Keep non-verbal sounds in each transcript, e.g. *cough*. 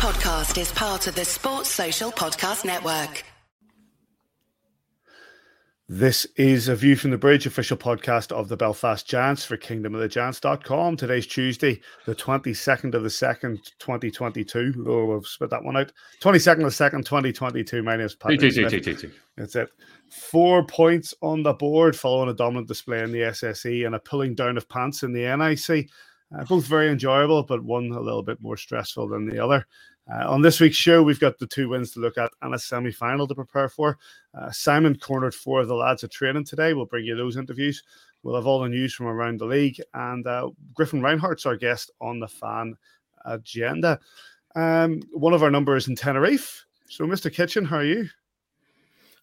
podcast is part of the Sports Social Podcast Network. This is a View from the Bridge official podcast of the Belfast Giants for kingdomofthegiants.com. Today's Tuesday, the 22nd of the 2nd, 2022. Oh, we've spit that one out. 22nd of the 2nd, 2022. My name is Patrick. That's it. Four points on the board following a dominant display in the SSE and a pulling down of pants in the NIC. Uh, both very enjoyable, but one a little bit more stressful than the other. Uh, on this week's show, we've got the two wins to look at and a semi final to prepare for. Uh, Simon cornered four of the lads at training today. We'll bring you those interviews. We'll have all the news from around the league. And uh, Griffin Reinhart's our guest on the fan agenda. Um, one of our numbers in Tenerife. So, Mr. Kitchen, how are you?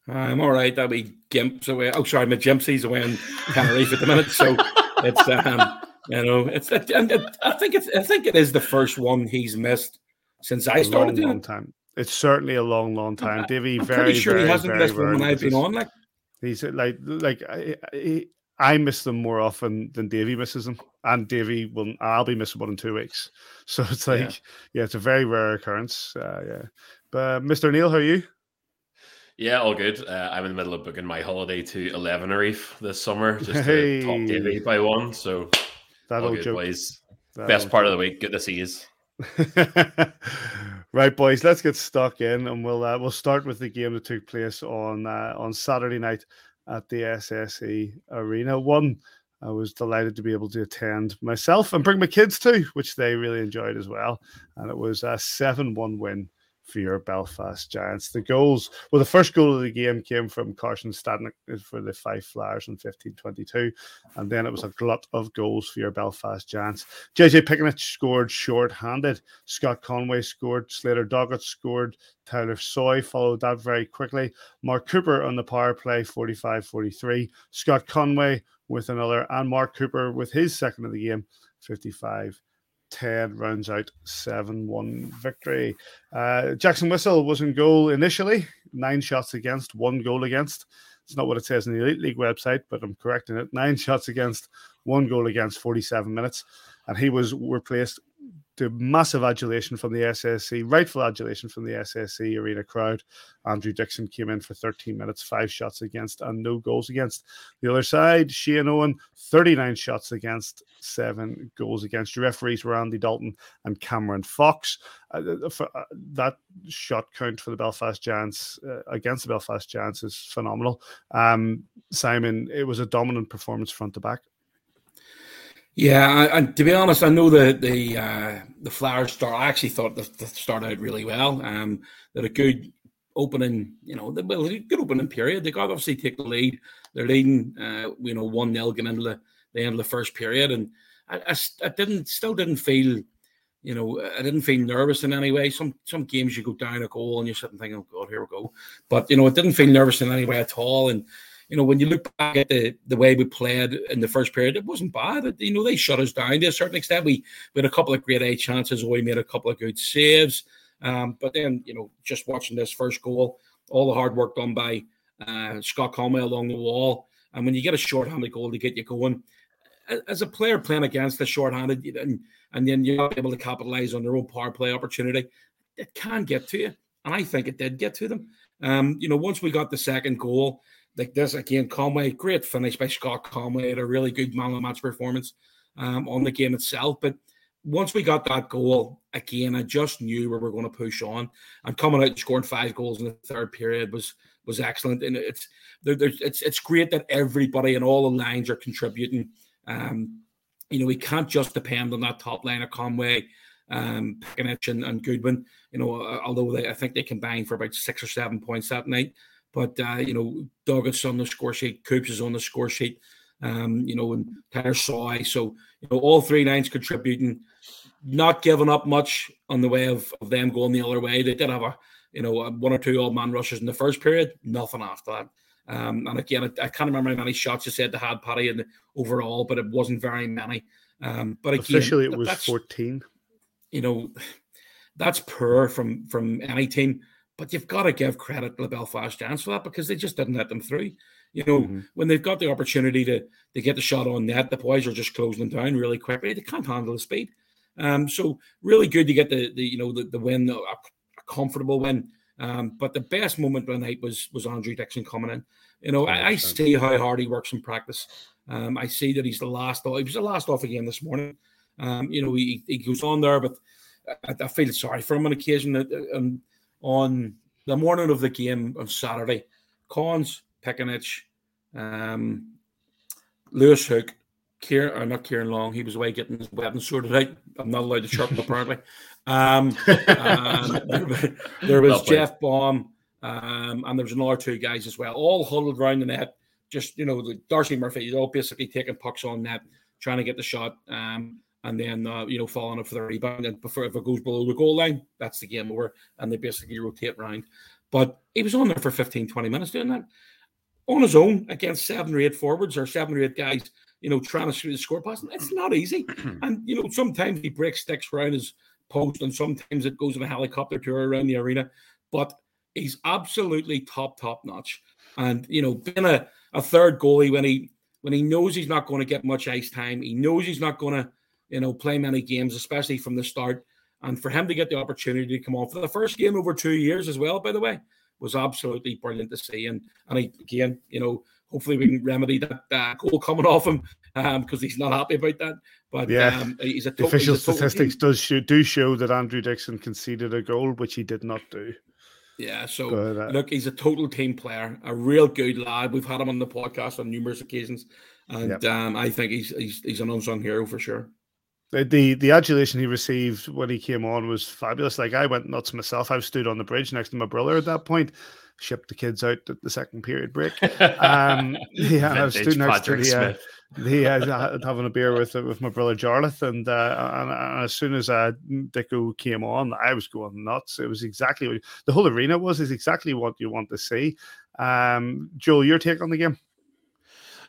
I'm all right. That be Gimp's away. Oh, sorry, my Gimpsy's away in Tenerife at the minute. So it's um, you know, it's I think it's I think it is the first one he's missed since I started long, doing long time. It's certainly a long, long time. Davy, I'm very, pretty sure very, he hasn't very missed one when I've been on. Like he's like, like I, I, I, miss them more often than Davy misses them, and Davy will. I'll be missing one in two weeks. *laughs* So it's like, yeah, yeah it's a very rare occurrence. Uh, yeah, but Mr. Neil, how are you? Yeah, all good. Uh, I'm in the middle of booking my holiday to Eleven Reef this summer, *laughs* just hey. to top Davy by one. So that all good, joke. boys. That Best part joke. of the week. Good to see you. *laughs* right, boys, let's get stuck in, and we'll uh, we'll start with the game that took place on uh, on Saturday night at the SSE Arena. One, I was delighted to be able to attend myself and bring my kids too, which they really enjoyed as well. And it was a seven-one win for your Belfast Giants. The goals, well, the first goal of the game came from Carson Stadnik uh, for the Fife Flyers in 1522. And then it was a glut of goals for your Belfast Giants. JJ Piccinich scored short handed. Scott Conway scored. Slater Doggett scored. Tyler Soy followed that very quickly. Mark Cooper on the power play, 45 43. Scott Conway with another. And Mark Cooper with his second of the game, 55 10 rounds out 7 1 victory. Uh, Jackson Whistle was in goal initially, nine shots against, one goal against. It's not what it says in the Elite League website, but I'm correcting it. Nine *laughs* shots against, one goal against, 47 minutes. And he was replaced to massive adulation from the SSE, rightful adulation from the SSE arena crowd. Andrew Dickson came in for 13 minutes, five shots against, and no goals against. The other side, Shane Owen, 39 shots against, seven goals against. Your referees were Andy Dalton and Cameron Fox. Uh, for, uh, that shot count for the Belfast Giants uh, against the Belfast Giants is phenomenal. Um, Simon, it was a dominant performance front to back. Yeah, and to be honest, I know the the uh, the Flyers start. I actually thought they started out really well. Um, they had a good opening, you know, the, well, good opening period. They got obviously take the lead. They're leading, uh, you know, one 0 getting into the, the, end of the first period, and I, I, I, didn't, still didn't feel, you know, I didn't feel nervous in any way. Some some games you go down a goal and you're sitting thinking, oh God, here we go. But you know, it didn't feel nervous in any way at all, and you know, when you look back at the, the way we played in the first period, it wasn't bad. You know, they shut us down to a certain extent. We, we had a couple of great A chances, we made a couple of good saves. Um, but then, you know, just watching this first goal, all the hard work done by uh, Scott Conway along the wall. And when you get a short-handed goal to get you going, as a player playing against the short-handed, and, and then you're not able to capitalize on their own power play opportunity, it can get to you. And I think it did get to them. Um, you know, once we got the second goal, like this again, Conway, great finish by Scott Conway, had a really good man of match performance um, on the game itself. But once we got that goal, again, I just knew we were going to push on. And coming out and scoring five goals in the third period was was excellent. And it's there, it's it's great that everybody and all the lines are contributing. Um, you know, we can't just depend on that top line of Conway, um, and, and Goodwin. You know, although they, I think they combined for about six or seven points that night. But uh, you know, Doggett's on the score sheet, Coops is on the score sheet, um, you know, and Tyler Soy. So you know, all three lines contributing, not giving up much on the way of, of them going the other way. They did have a you know one or two old man rushes in the first period, nothing after that. Um, and again, I, I, can't remember how many shots you said they had, Paddy, in the overall, but it wasn't very many. Um, but again, officially, it was fourteen. You know, that's poor from from any team. But you've got to give credit to the Belfast Giants for that because they just didn't let them through. You know, mm-hmm. when they've got the opportunity to to get the shot on net, the boys are just closing them down really quickly. They can't handle the speed. Um, so really good to get the, the you know the, the win, a, a comfortable win. Um, but the best moment of the night was was Andrew Dickson coming in. You know, I, I see how hard he works in practice. Um, I see that he's the last. off. He was the last off again this morning. Um, you know, he, he goes on there, but I, I feel sorry for him on occasion. Um, on the morning of the game on Saturday, Cons, Piccinich, um, Lewis Hook, Kieran, or not Kieran Long, he was away getting his weapons sorted out. I'm not allowed to sharpen *laughs* apparently. Um, *laughs* there, was Jeff Baum, um, and there was another two guys as well, all huddled around the net. Just you know, the Darcy Murphy, all basically taking pucks on net, trying to get the shot. Um, and then uh, you know following up for the rebound. And before if it goes below the goal line, that's the game over, and they basically rotate around. But he was on there for 15, 20 minutes doing that on his own against seven or eight forwards or seven or eight guys, you know, trying to shoot the score pass. It's not easy. *clears throat* and you know, sometimes he breaks sticks around his post, and sometimes it goes in a helicopter tour around the arena. But he's absolutely top, top notch. And you know, being a, a third goalie when he when he knows he's not going to get much ice time, he knows he's not going to you know, play many games, especially from the start. And for him to get the opportunity to come on for the first game over two years as well, by the way, was absolutely brilliant to see. And and again, you know, hopefully we can remedy that uh, goal coming off him um, because he's not happy about that. But yeah, um, he's a total, official he's a statistics does show, do show that Andrew Dickson conceded a goal, which he did not do. Yeah, so ahead, uh, look, he's a total team player, a real good lad. We've had him on the podcast on numerous occasions, and yep. um, I think he's, he's he's an unsung hero for sure the the adulation he received when he came on was fabulous. Like I went nuts myself. I stood on the bridge next to my brother at that point. Shipped the kids out at the second period break. Um, *laughs* yeah, I was stood next Patrick to the, uh, the uh, having a beer with with my brother Jarlath, and, uh, and, and as soon as uh, Dicko came on, I was going nuts. It was exactly what the whole arena was. Is exactly what you want to see. Um, Joel, your take on the game?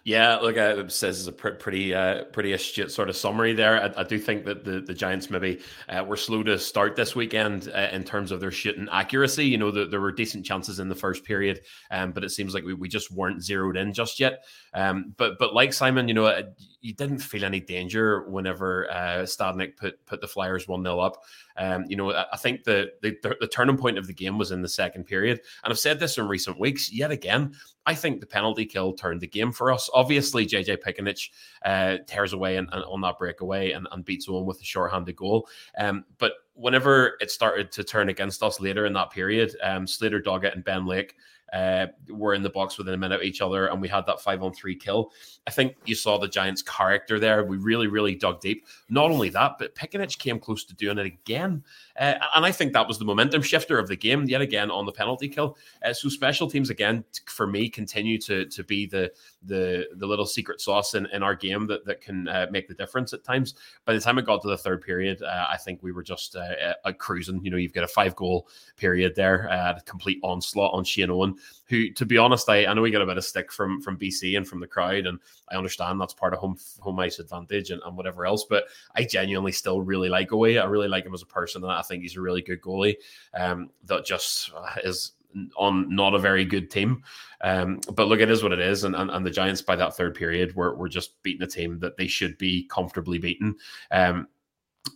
Yeah, look, uh, it says is a pretty, uh, pretty astute sort of summary there. I, I, do think that the, the Giants maybe uh, were slow to start this weekend uh, in terms of their shooting accuracy. You know, the, there were decent chances in the first period, um, but it seems like we, we just weren't zeroed in just yet. Um, but but like Simon, you know, you didn't feel any danger whenever uh, Stadnik put put the Flyers one 0 up. Um, you know, I think the, the the turning point of the game was in the second period, and I've said this in recent weeks. Yet again, I think the penalty kill turned the game for us. Obviously, JJ Piccinich uh, tears away and, and, on that breakaway and, and beats one with a short-handed goal. Um, but whenever it started to turn against us later in that period, um, Slater Doggett and Ben Lake uh, were in the box within a minute of each other, and we had that five on three kill. I think you saw the Giants' character there. We really, really dug deep. Not only that, but Piccinich came close to doing it again. Uh, and I think that was the momentum shifter of the game, yet again on the penalty kill. Uh, so special teams again for me continue to to be the the the little secret sauce in, in our game that that can uh, make the difference at times. By the time it got to the third period, uh, I think we were just uh, uh, cruising. You know, you've got a five goal period there, a complete onslaught on Shane Owen, who, to be honest, I, I know we got a bit of stick from from BC and from the crowd, and I understand that's part of home home ice advantage and, and whatever else. But I genuinely still really like Owe. I really like him as a person, and I think he's a really good goalie. Um, that just uh, is on not a very good team. Um, but look, it is what it is. And, and, and, the Giants, by that third period, were, were just beating a team that they should be comfortably beaten. Um,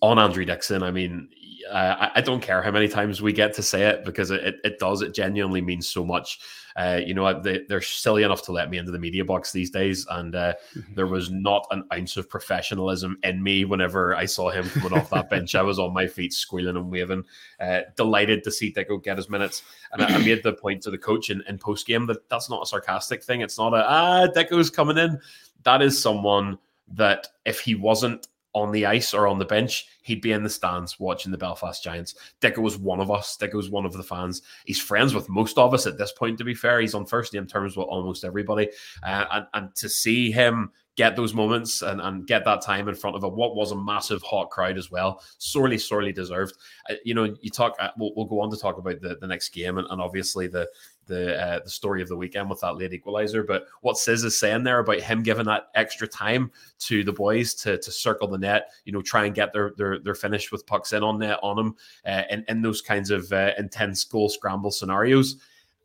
on Andrew Dickson, I mean, uh, I, don't care how many times we get to say it because it, it does. It genuinely means so much. Uh, you know, they, they're silly enough to let me into the media box these days, and uh, mm-hmm. there was not an ounce of professionalism in me whenever I saw him coming off that bench. I was on my feet, squealing and waving, uh, delighted to see Dicko get his minutes. And I, I made the point to the coach in, in post game that that's not a sarcastic thing. It's not a ah Dicko's coming in. That is someone that if he wasn't on the ice or on the bench, he'd be in the stands watching the Belfast Giants. Dicko was one of us. Dicko was one of the fans. He's friends with most of us at this point, to be fair. He's on first name terms with almost everybody. Uh, and, and to see him get those moments and, and get that time in front of a what was a massive hot crowd as well, sorely, sorely deserved. Uh, you know, you talk, uh, we'll, we'll, go on to talk about the, the next game and, and obviously the the uh, the story of the weekend with that late equalizer. But what Sis is saying there about him giving that extra time to the boys to to circle the net, you know, try and get their their, their finish with pucks in on net on them, uh, and in those kinds of uh, intense goal scramble scenarios.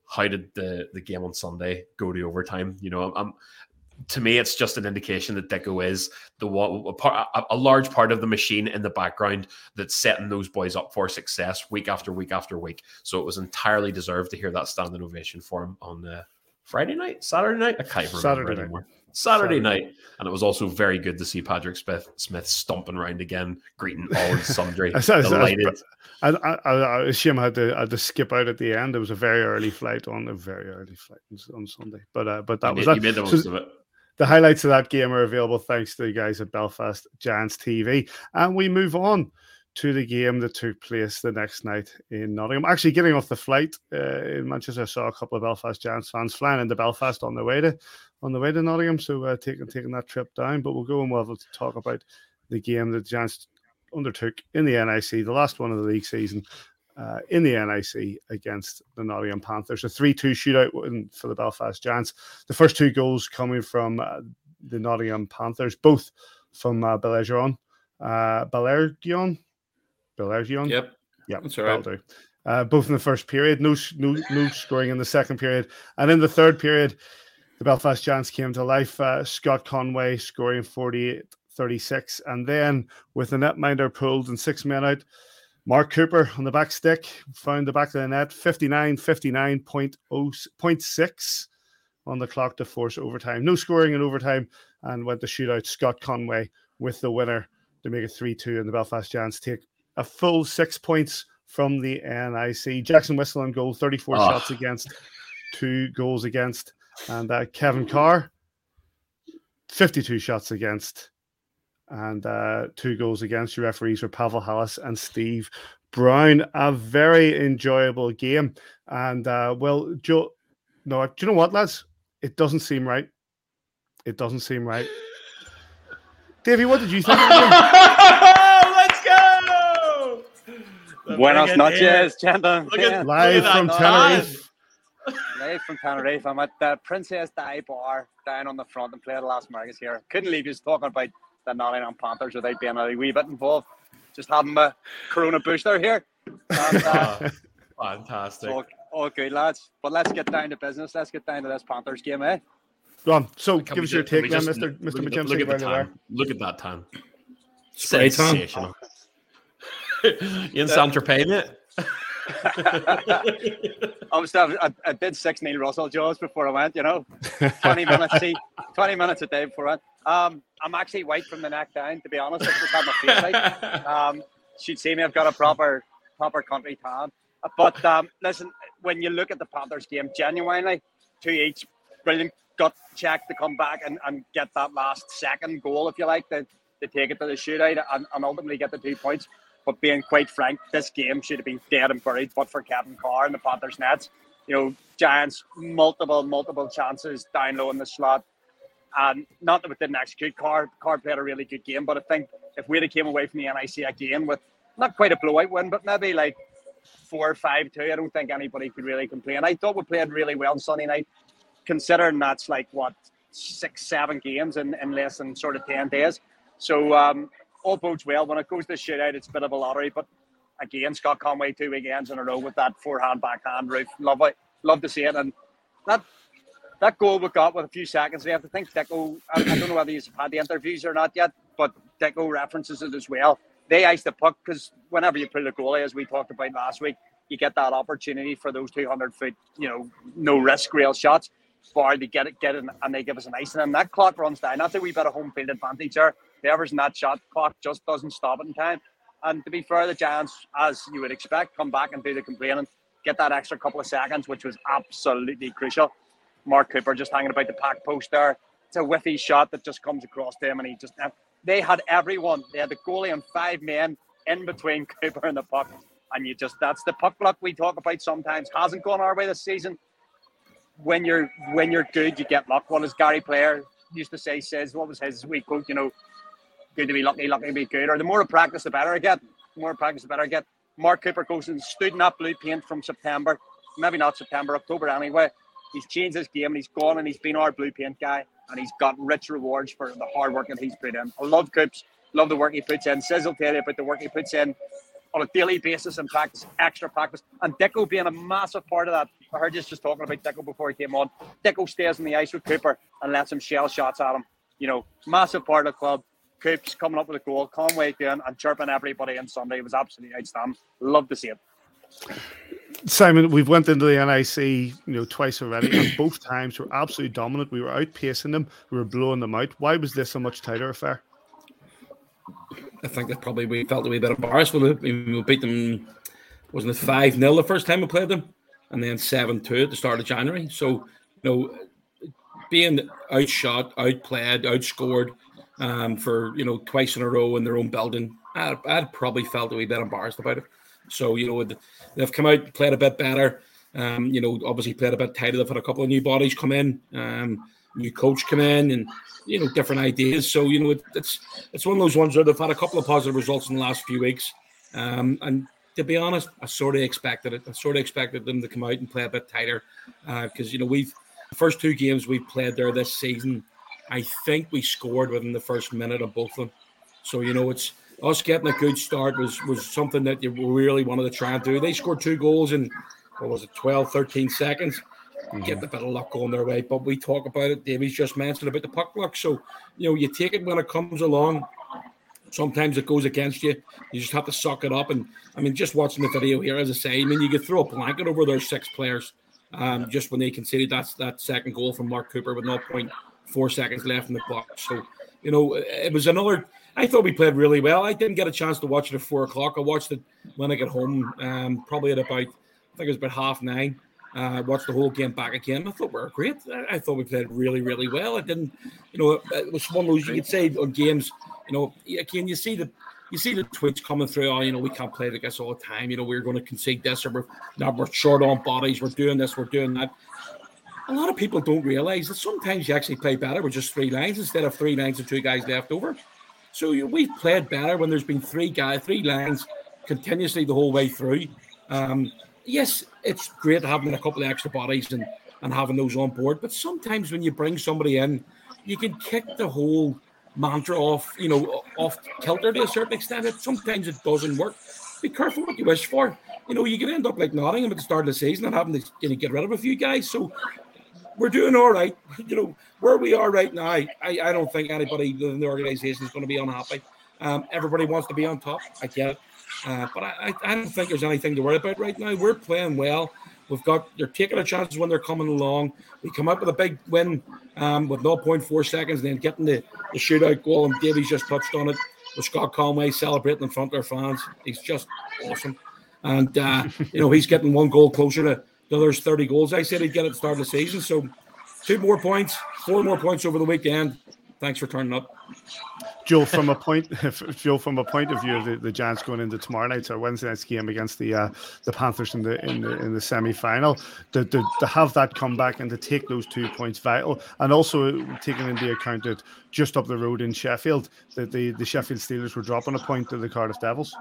How did the the game on Sunday go to overtime? You know, I'm to me, it's just an indication that Dicko is the one, a, a, large part of the machine in the background that's setting those boys up for success week after week after week. So it was entirely deserved to hear that standing ovation for him on the Friday night, Saturday night. I can't remember Saturday anymore. Night. Saturday, Saturday night, and it was also very good to see Patrick Smith Smith stomping around again, greeting all and sundry. *laughs* delighted. I, I, I, assume I had to I had to skip out at the end. It was a very early flight on a very early flight on Sunday, but uh, but that you was that. You made the most so, of it. The highlights of that game are available thanks to the guys at Belfast Giants TV, and we move on to the game that took place the next night in Nottingham. Actually, getting off the flight uh, in Manchester, I saw a couple of Belfast Giants fans flying into Belfast on the way to on the way to Nottingham, so uh, taking taking that trip down. But we'll go and we'll have to talk about the game that Giants undertook in the NIC, the last one of the league season. Uh, in the NIC against the Nottingham Panthers, a 3 2 shootout for the Belfast Giants. The first two goals coming from uh, the Nottingham Panthers, both from uh, Belergion. Uh, Belergion, Belergion. Yep. Yep. That's right. Do. Uh, both in the first period, no, no, no scoring in the second period, and in the third period, the Belfast Giants came to life. Uh, Scott Conway scoring 48 36, and then with the netminder pulled and six men out, Mark Cooper on the back stick found the back of the net 59 59.6 on the clock to force overtime. No scoring in overtime and went to shootout. Scott Conway with the winner to make it 3 2, and the Belfast Giants take a full six points from the NIC. Jackson Whistle on goal, 34 oh. shots against, two goals against. And uh, Kevin Carr, 52 shots against, and uh, two goals against. Your referees were Pavel Halas and Steve Brown. A very enjoyable game. And, uh, well, Joe, no, do you know what, lads? It doesn't seem right. It doesn't seem right. Davey, what did you think? *laughs* Let's go. Buenos noches, gentlemen. Live from Tenerife. Live from Tenerife. I'm at the Princess Di bar down on the front and playing the last Marcus here. Couldn't leave you talking about the Nottingham Panthers without being a wee bit involved. Just having my Corona booster here. And, uh, *laughs* Fantastic. All, all, good, lads. But let's get down to business. Let's get down to this Panthers game, eh? Go on. So, can give us your take, then, Mister Mister McKinsey. Look at the time. Look at that time. Sensational. in Saint Tropez, it. *laughs* Obviously, I, I, did six Neil Russell Jaws before I went. You know, twenty *laughs* minutes, see, twenty minutes a day before I went. Um, I'm actually white from the neck down. To be honest, I just had my face like. *laughs* Um, she'd see me. I've got a proper, proper country tan. But um, listen, when you look at the Panthers game, genuinely, two each, brilliant gut check to come back and, and get that last second goal, if you like, to, to take it to the shootout and, and ultimately get the two points. But being quite frank, this game should have been dead and buried, but for Kevin Carr and the Panthers nets. You know, Giants multiple, multiple chances down low in the slot. And not that we didn't execute. Carr, Carr played a really good game, but I think if we'd have came away from the NIC again with not quite a blowout win, but maybe like four or five two, I don't think anybody could really complain. I thought we played really well on Sunday night, considering that's like what six, seven games in, in less than sort of ten days. So um, all bodes well. When it goes to shootout, it's a bit of a lottery. But again, Scott Conway two weekends in a row with that forehand backhand roof. Love it. Love to see it. And that that goal we got with a few seconds left. I think Deco. I, I don't know whether he's had the interviews or not yet, but Deco references it as well. They ice the puck because whenever you pull the goalie, as we talked about last week, you get that opportunity for those 200 foot, you know, no risk real shots. Bar they get it, get it, and they give us an ice, and then that clock runs down. That's a wee bit of home field advantage there whoever's in that shot clock just doesn't stop it in time. And to be fair, the Giants, as you would expect, come back and do the complaining, get that extra couple of seconds, which was absolutely crucial. Mark Cooper just hanging about the pack post there. It's a whiffy shot that just comes across to him, and he just they had everyone. They had the goalie and five men in between *laughs* Cooper and the puck, and you just that's the puck luck we talk about sometimes hasn't gone our way this season. When you're when you're good, you get luck. What does Gary Player used to say? Says what was his week quote? You know, good to be lucky, lucky to be good. Or the more I practice, the better I get. The more I practice, the better I get. Mark Cooper goes and stood in that blue paint from September, maybe not September, October anyway. He's changed his game and he's gone and he's been our blue paint guy and he's got rich rewards for the hard work that he's put in. I love Coops, love the work he puts in. Says he'll tell you about the work he puts in on a daily basis in practice, extra practice, and Dicko being a massive part of that. I heard you just talking about Dicko before he came on. Dicko stays in the ice with Cooper and lets him shell shots at him. You know, massive part of the club. Coops coming up with a goal, Conway doing and chirping everybody on Sunday. It was absolutely outstanding. Love to see it. Simon, we've went into the NIC, you know, twice already, and both times were absolutely dominant. We were outpacing them, we were blowing them out. Why was this a much tighter affair? I think that probably we felt a wee bit embarrassed when we, we beat them. Wasn't it five 0 the first time we played them, and then seven two at the start of January. So you know, being outshot, outplayed, outscored um, for you know twice in a row in their own building, I'd, I'd probably felt a wee bit embarrassed about it. So you know they've come out played a bit better. Um, you know, obviously played a bit tighter. They've had a couple of new bodies come in, um, new coach come in, and you know different ideas. So you know it, it's it's one of those ones where they've had a couple of positive results in the last few weeks. Um, and to be honest, I sort of expected it. I sort of expected them to come out and play a bit tighter because uh, you know we've the first two games we've played there this season. I think we scored within the first minute of both of them. So you know it's us getting a good start was was something that you really wanted to try and do. They scored two goals in what was it 12, 13 seconds. Mm-hmm. Get a bit of luck going their way, but we talk about it. Davies just mentioned about the puck luck. So you know you take it when it comes along. Sometimes it goes against you. You just have to suck it up. And I mean, just watching the video here, as I say, I mean, you could throw a blanket over their six players um, just when they conceded that that second goal from Mark Cooper with 0.4 seconds left in the clock. So you know, it was another I thought we played really well. I didn't get a chance to watch it at four o'clock. I watched it when I got home, um, probably at about I think it was about half nine. Uh, watched the whole game back again. I thought we were great. I, I, thought we played really, really well. I didn't, you know, it was one of those you could say on games. You know, again, you see the you see the tweets coming through. Oh, you know, we can't play like this all the time. You know, we're going to concede this, or we're now we're short on bodies. We're doing this. We're doing that. A lot of people don't realize that sometimes you actually play better with just three lines instead of three lines and two guys left over. So we've played better when there's been three guys, three lines continuously the whole way through. Um, yes, it's great having a couple of extra bodies and, and having those on board, but sometimes when you bring somebody in, you can kick the whole mantra off, you know, off kilter to a certain extent. It, sometimes it doesn't work. Be careful what you wish for. You know, you could end up like Nottingham at the start of the season and having to you know, get rid of a few guys. So we're doing all right. You know, where we are right now, I, I don't think anybody in the organization is going to be unhappy. Um, everybody wants to be on top. I get it. Uh, but I, I don't think there's anything to worry about right now. We're playing well. We've got they're taking a chances when they're coming along. We come up with a big win um, with 0.4 seconds, and then getting the, the shootout goal. And Davies just touched on it with Scott Conway celebrating in front of our fans. He's just awesome, and uh, you know he's getting one goal closer to the others 30 goals. I said he'd get at the start of the season. So two more points, four more points over the weekend. Thanks for turning up. Joe, from a point, *laughs* Joe, from a point of view of the, the Giants going into tomorrow night's or Wednesday night's game against the uh, the Panthers in the in the in the semi final, to, to, to have that comeback and to take those two points vital, and also taking into account that just up the road in Sheffield, that the the Sheffield Steelers were dropping a point to the Cardiff Devils.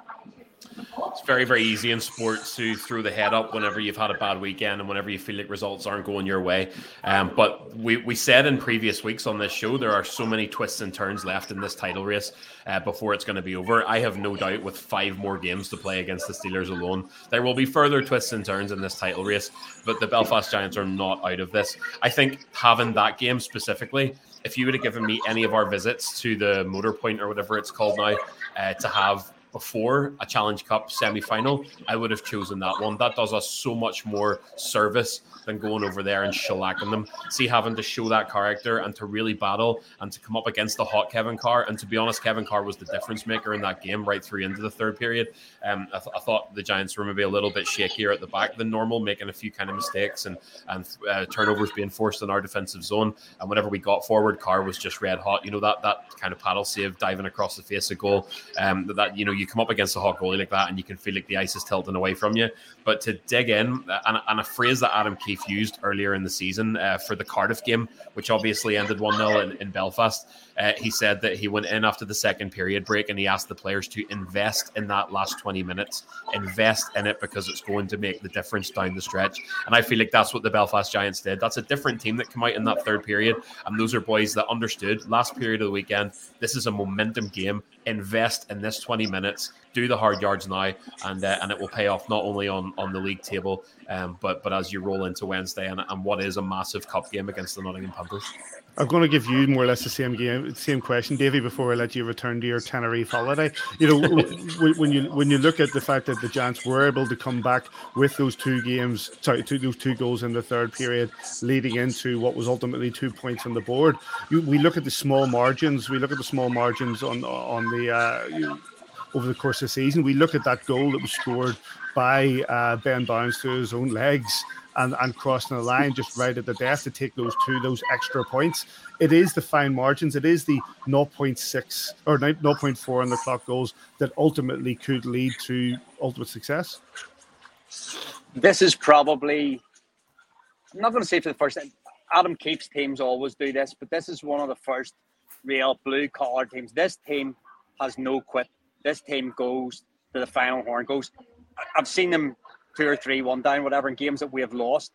It's very, very easy in sports to throw the head up whenever you've had a bad weekend and whenever you feel like results aren't going your way. Um, but we, we said in previous weeks on this show, there are so many twists and turns left in this title race uh, before it's going to be over. I have no doubt with five more games to play against the Steelers alone, there will be further twists and turns in this title race. But the Belfast Giants are not out of this. I think having that game specifically, if you would have given me any of our visits to the Motor Point or whatever it's called now, uh, to have before a Challenge Cup semi final, I would have chosen that one. That does us so much more service than going over there and shellacking them. See, having to show that character and to really battle and to come up against the hot Kevin Carr. And to be honest, Kevin Carr was the difference maker in that game right through into the third period. Um, I, th- I thought the Giants were maybe a little bit shakier at the back than normal, making a few kind of mistakes and and uh, turnovers being forced in our defensive zone. And whenever we got forward, Carr was just red hot. You know that that kind of paddle save, diving across the face of goal. Um, that, you know you come up against a hot goalie like that, and you can feel like the ice is tilting away from you. But to dig in, and, and a phrase that Adam Keefe used earlier in the season uh, for the Cardiff game, which obviously ended 1 0 in, in, Belfast. Uh, he said that he went in after the second period break and he asked the players to invest in that last 20 minutes, invest in it because it's going to make the difference down the stretch. And I feel like that's what the Belfast Giants did. That's a different team that came out in that third period. And those are boys that understood last period of the weekend this is a momentum game. Invest in this 20 minutes do the hard yards now, and uh, and it will pay off not only on on the league table, um, but but as you roll into Wednesday and, and what is a massive cup game against the Nottingham Panthers. I'm going to give you more or less the same game, same question, Davy, before I let you return to your Tenerife holiday. You know, when you when you look at the fact that the Giants were able to come back with those two games, sorry, two, those two goals in the third period, leading into what was ultimately two points on the board. You, we look at the small margins. We look at the small margins on on the. Uh, you, over the course of the season, we look at that goal that was scored by uh, Ben Bowns to his own legs and, and crossing the line just right at the death to take those two, those extra points. It is the fine margins, it is the 0.6 or 0.4 on the clock goals that ultimately could lead to ultimate success. This is probably, I'm not going to say for the first time, Adam Keefe's teams always do this, but this is one of the first real blue collar teams. This team has no quit. This team goes to the final horn, goes. I've seen them two or three, one down, whatever, in games that we have lost,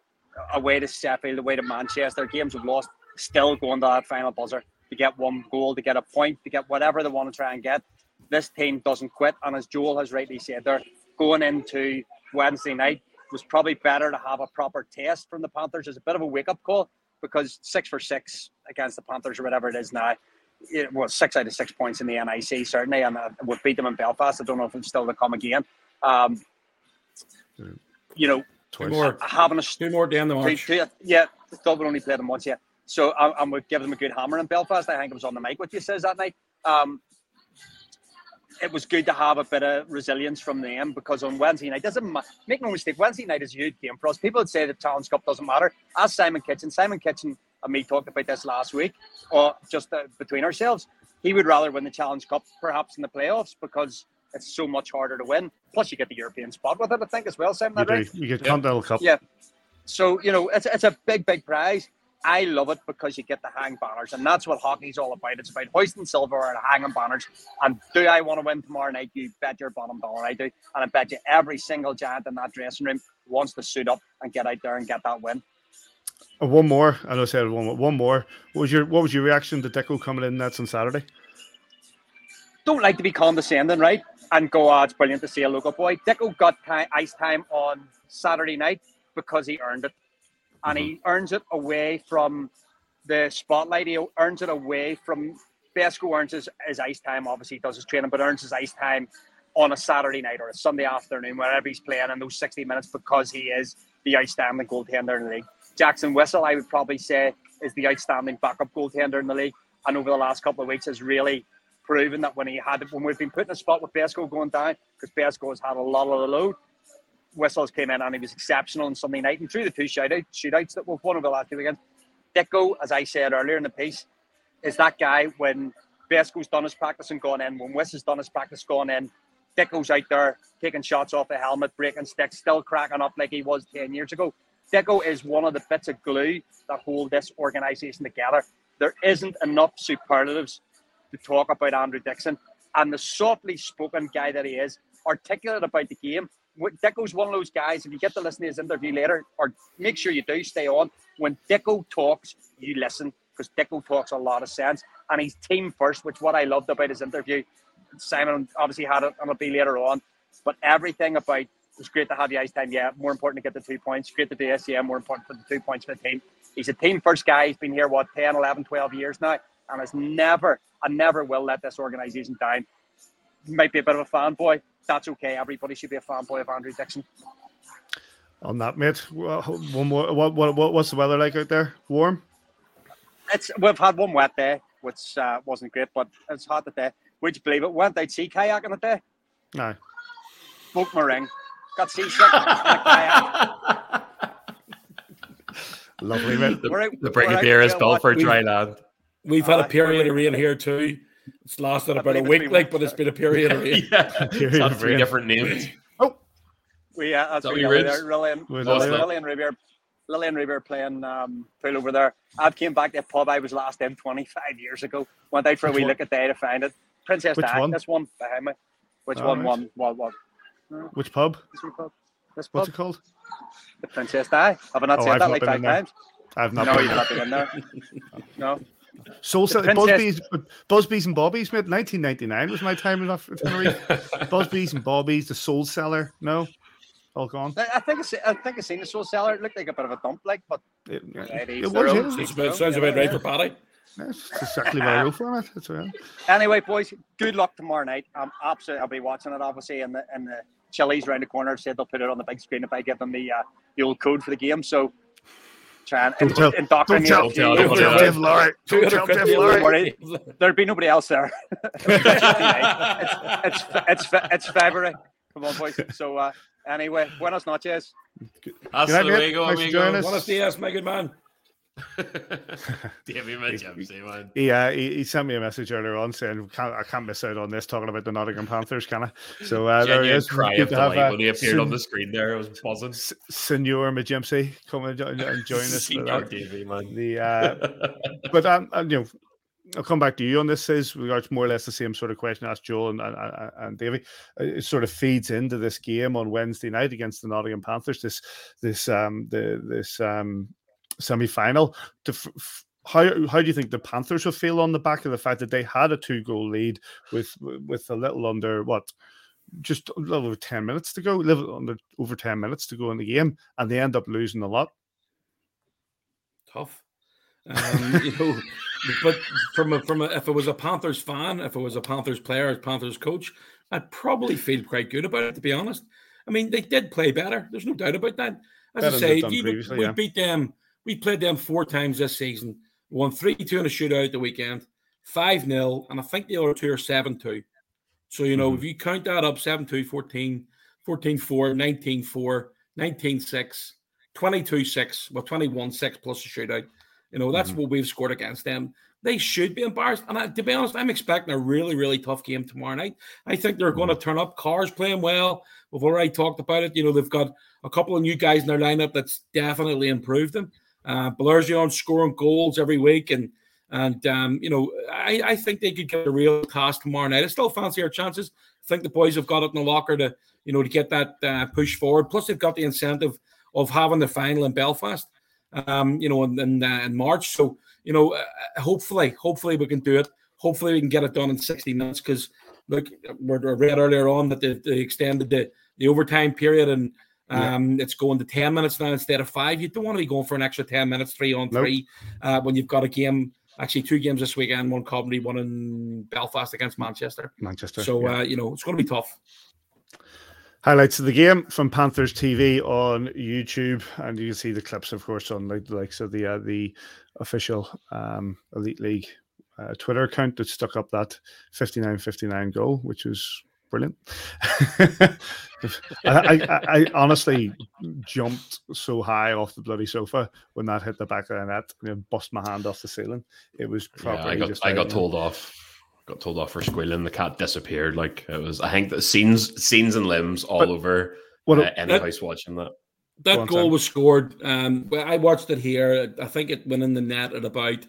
away to Sheffield, away to Manchester, games we've lost, still going to that final buzzer to get one goal, to get a point, to get whatever they want to try and get. This team doesn't quit, and as Joel has rightly said, they're going into Wednesday night was probably better to have a proper test from the Panthers as a bit of a wake up call because six for six against the Panthers or whatever it is now. It was six out of six points in the NIC certainly, and uh, we beat them in Belfast. I don't know if it's still to come again. Um, you know, two more. having a two more down the march. Two, two, yeah, still we only played them once yet. So I'm, I'm going to give them a good hammer in Belfast. I think it was on the mic what you says that night. Um, it was good to have a bit of resilience from them because on Wednesday night doesn't make no mistake. Wednesday night is a huge game for us. People would say the Challenge Cup doesn't matter. As Simon Kitchen, Simon Kitchen and me talked about this last week, or just uh, between ourselves. He would rather win the Challenge Cup perhaps in the playoffs because it's so much harder to win. Plus, you get the European spot with it, I think, as well. Simon, you, right? you get Continental Cup. Yeah. So you know, it's it's a big, big prize. I love it because you get the hang banners, and that's what hockey's all about. It's about hoisting silver and hanging banners. And do I want to win tomorrow night? You bet your bottom dollar I do. And I bet you every single giant in that dressing room wants to suit up and get out there and get that win. Uh, one more. I know I said one. One more. What was your What was your reaction to Dicko coming in nets on Saturday? Don't like to be condescending, right? And go, oh, it's brilliant to see a local boy. Dicko got time, ice time on Saturday night because he earned it and mm-hmm. he earns it away from the spotlight. He earns it away from Besko earns his, his ice time. Obviously, he does his training, but earns his ice time on a Saturday night or a Sunday afternoon, wherever he's playing in those 60 minutes because he is the outstanding goaltender in the league. Jackson Whistle, I would probably say, is the outstanding backup goaltender in the league. And over the last couple of weeks has really proven that when he had when we've been put in a spot with Besko going down, because Besko has had a lot of the load, Whistles came in and he was exceptional on Sunday night and through the two shootout, shootouts that we've won over the last two weekends. Dicko, as I said earlier in the piece, is that guy when Besko's done his practice and gone in, when Whistle's done his practice gone in, Dicko's out there taking shots off the helmet, breaking sticks, still cracking up like he was 10 years ago. Dicko is one of the bits of glue that hold this organisation together. There isn't enough superlatives to talk about Andrew Dickson. And the softly spoken guy that he is, articulate about the game, Dicko's one of those guys. If you get to listen to his interview later, or make sure you do stay on. When Dicko talks, you listen because Dicko talks a lot of sense, and he's team first, which what I loved about his interview. Simon obviously had it, and it'll be later on, but everything about it's great to have the ice time. Yeah, more important to get the two points. Great to do SCM. More important for the two points for the team. He's a team first guy. He's been here what 10, 11, 12 years now, and has never, and never will let this organisation down. Might be a bit of a fanboy, that's okay. Everybody should be a fanboy of Andrew Dickson. On that, mate. One more. What, what, what what's the weather like out there? Warm. It's we've had one wet day, which uh, wasn't great, but it's hot today. Would you believe it? Went out sea kayaking today. No. Broke my ring. Got seasick. *laughs* kayak. Lovely, mate. The, the Brigadier is built for dry land. We've had a period of rain here too. It's lasted about a week, like, but it's been a period of *laughs* rain. yeah, period of three different names. Oh, we uh, that's really, really, really, Lillian Riviere, Lillian Riviere playing um, pool over there. I came back to a pub I was last in 25 years ago. Went out for Which a wee one? look at day to find it. Princess Which Di, one? this one behind me. Which oh, one? Right. One? What? What? Which pub? This pub. This pub. What's it called? The Princess Di. Have I not oh, said I've that like five times? I've not. No, you've not been in there. no. Soul Cellar, Busby's, Busby's and Bobby's, mate. 1999 was my time in Tenerife. Busby's and Bobby's, the Soul Cellar. No, all gone. I think it's, I think I seen the Soul Cellar. It looked like a bit of a dump, like, but It, it it is was, their yeah. own. Sounds about, sounds about right for Paddy. That's exactly what I wrote for it. That's right. Anyway, boys, good luck tomorrow night. I'm absolutely. I'll be watching it obviously, and the and the Chili's round the corner said they'll put it on the big screen if I give them the uh, the old code for the game. So try and Don't tell- indoctrinate. Don't tell, a few *laughs* don't tell boys. Dave Don't tell Dave 250 worry. There'd be nobody else there. it's, *laughs* it's it's it's February. Come on, boys. So uh, anyway, buenos noches. Hasta Good night, mate. luego, Thanks for joining amigo. us. Buenos dias, my good man. *laughs* Davey McGempsey, man. He, uh, he, he sent me a message earlier on saying can't, I can't miss out on this talking about the Nottingham Panthers, can I? So uh, there he is. cry Good of have, uh, when he appeared on the screen there. I was buzzing. S- Senor Majimsi come and, jo- and join *laughs* us. that. Davey, man. The uh, but um, and, you know, I'll come back to you on this. Says regards more or less the same sort of question asked Joel and and, and- and Davey. Uh, It sort of feeds into this game on Wednesday night against the Nottingham Panthers. This this um the this um semi final. To f- f- how how do you think the Panthers will feel on the back of the fact that they had a two goal lead with with a little under what? Just a little over ten minutes to go, a little under over ten minutes to go in the game, and they end up losing a lot. Tough. Um, *laughs* you know, but from a from a if it was a Panthers fan, if it was a Panthers player, a Panthers coach, I'd probably feel quite good about it. To be honest, I mean they did play better. There's no doubt about that. As Better I say, you- we yeah. beat them. We played them four times this season. Won three two in a shootout the weekend, five 0 and I think the other two are seven two. So you know Mm-hmm. if you count that up, 7 2, 14, 14 4, 19 4, 19 6, 22 6, well 21 6 plus a shootout. You know, that's Mm-hmm. what we've scored against them. They should be embarrassed. And I, to be honest, I'm expecting a really, really tough game tomorrow night. I think they're going to Mm-hmm. turn up. Cars playing well. We've already talked about it. You know, they've got a couple of new guys in their lineup that's definitely improved them. Uh, Belergion scoring goals every week. And, and um, you know, I, I think they could get a real task tomorrow night. I still fancy our chances. I think the boys have got it in the locker to, you know, to get that uh, push forward. Plus, they've got the incentive of having the final in Belfast um, you know, in, in, uh, in March. So, you know, uh, hopefully, hopefully we can do it. Hopefully we can get it done in 60 minutes because, look, we read earlier on that they, they extended the, the overtime period and um, it's going to 10 minutes now instead of five. You don't want to be going for an extra 10 minutes, three on Nope. three, uh, when you've got a game, actually two games this weekend, one Coventry, one in Belfast against Manchester. Manchester. So, yeah. uh, you know, it's going to be tough. highlights of the game from Panthers TV on YouTube, and you can see the clips, of course, on like the likes of the uh, the official um, Elite League uh, Twitter account that stuck up that fifty nine fifty nine goal, which was brilliant. *laughs* I, I, I I honestly jumped so high off the bloody sofa when that hit the back of the net and bust my hand off the ceiling. It was Yeah, I got just I got told off. Got told off for squealing. The cat disappeared. Like it was. I think the scenes, scenes and limbs all But over What uh, a- any that- house watching that. That Go goal Sam. was scored. Um, well, I watched it here. I think it went in the net at about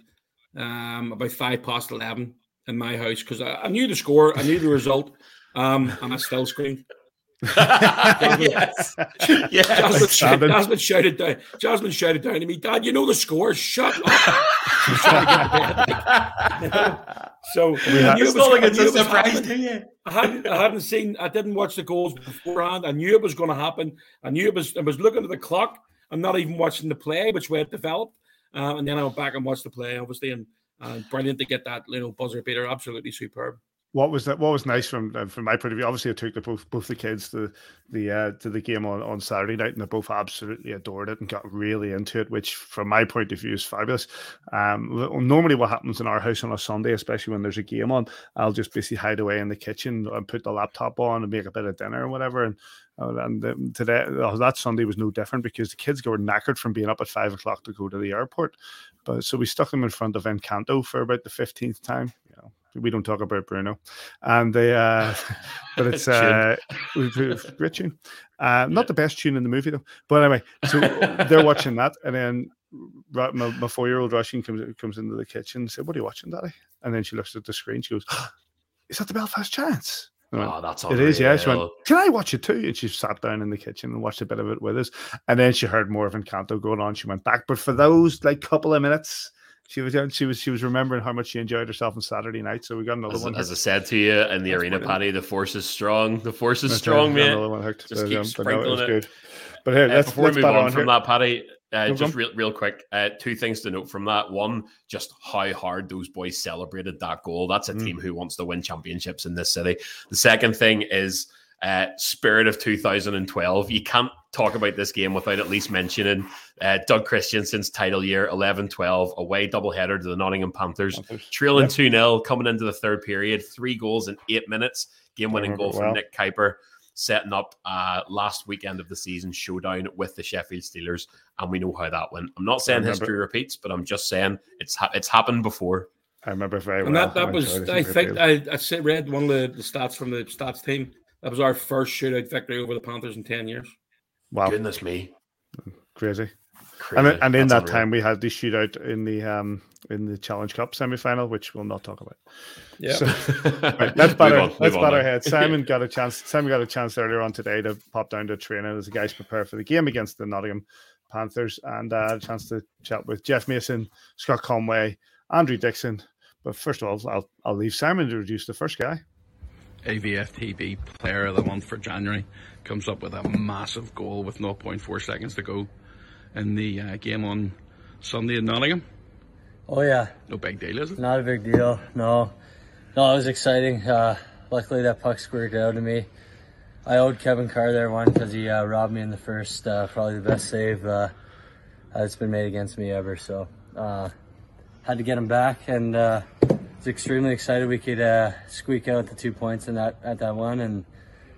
um, about five past eleven in my house because I, I knew the score, I knew the result, um, and I still screamed. *laughs* yes. Jasmine, yes. shouted, Jasmine shouted down. Jasmine shouted down to me, "Dad, you know the score. Shut up." She's trying to get me back. so I knew It's it not like it's a surprise happening. to you. I hadn't, I hadn't seen, I didn't watch the goals beforehand. I knew it was going to happen. I knew it was, I was looking at the clock. I'm not even watching the play, which way it developed. Uh, and then I went back and watched the play, obviously, and uh, brilliant to get that little buzzer beater. Absolutely superb. What was that? What was nice from uh, from my point of view? Obviously, I took the both both the kids to the uh, to the game on, on Saturday night, and they both absolutely adored it and got really into it. Which, from my point of view, is fabulous. Um, normally, what happens in our house on a Sunday, especially when there's a game on, I'll just basically hide away in the kitchen and put the laptop on and make a bit of dinner or whatever. And uh, and today, uh, that Sunday was no different because the kids were knackered from being up at five o'clock to go to the airport. But so we stuck them in front of Encanto for about the fifteenth time. You know, we don't talk about Bruno, and they, uh, *laughs* but it's uh, great tune. Uh, not the best tune in the movie though. But anyway, so they're watching that, and then my, my four year old Russian comes comes into the kitchen and said, "What are you watching, Daddy?" And then she looks at the screen. She goes, *gasps* "Is that the Belfast Giants?" I went, Oh, that's it is, yeah. She went. Can I watch it too? And she sat down in the kitchen and watched a bit of it with us. And then she heard more of Encanto going on. She went back. But for those like couple of minutes, she was she was she was remembering how much she enjoyed herself on Saturday night. So we got another as, one. As I said to you in the That's arena. Paddy, the force is strong. The force is That's strong, man. Another one hooked. Just But, keep um, but no, it was sprinkling it. good. But here, Uh, let's, before let's we move on on from that, Paddy, uh, No, just real, real quick, uh, two things to note from that. One, just how hard those boys celebrated that goal. That's a Mm. team who wants to win championships in this city. The second thing is uh, spirit of 2012. You can't talk about this game without at least mentioning uh, Doug Christiansen's title year, 11-12, away doubleheader to the Nottingham Panthers. Panthers. Trailing Yep. 2 0, coming into the third period, three goals in eight minutes. Game winning goal from well. Nick Kuiper, setting up uh, last weekend of the season showdown with the Sheffield Steelers. And we know how that went. I'm not saying history repeats, but I'm just saying it's ha- it's happened before. I remember very well. And that, that was, enjoyed. I think. I, I said- read one of the, the stats from the stats team. That was our first shootout victory over the Panthers in 10 years. wow, Goodness me. crazy. Crazy. And, and in That's that unreal. time, we had the shootout in the um in the Challenge Cup semi final, which we'll not talk about. Yeah. So, *laughs* right, let's batter, on, move let's on batter now. Simon *laughs* got a chance. Simon got a chance earlier on today to pop down to training as the guys prepare for the game against the Nottingham Panthers, and uh, had a chance to chat with Jeff Mason, Scott Conway, Andrew Dickson. But first of all, I'll I'll leave Simon to introduce the first guy. AVFTB player of the month for January comes up with a massive goal with 0.4 seconds to go in the uh, game on Sunday in Nottingham. Oh yeah, No big deal, is it? not a big deal. No, no, it was exciting. Uh, luckily, that puck squirted out of me. I owed Kevin Carr there one because he uh, robbed me in the first. Uh, probably the best save uh, that's been made against me ever. So uh, had to get him back, and uh, was extremely excited we could uh, squeak out the two points in that at that one and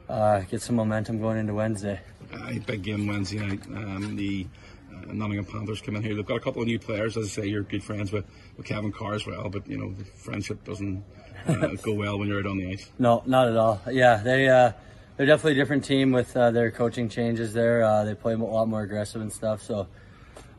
uh, get some momentum going into Wednesday. Uh, big game Wednesday night. Um, the uh, Nottingham Panthers come in here. They've got a couple of new players. As I say, you're good friends with, with Kevin Carr as well, but you know, the friendship doesn't uh, go well when you're out on the ice. No, not at all. Yeah, they uh, they're definitely a different team with uh, their coaching changes. There, uh, they play a lot more aggressive and stuff. So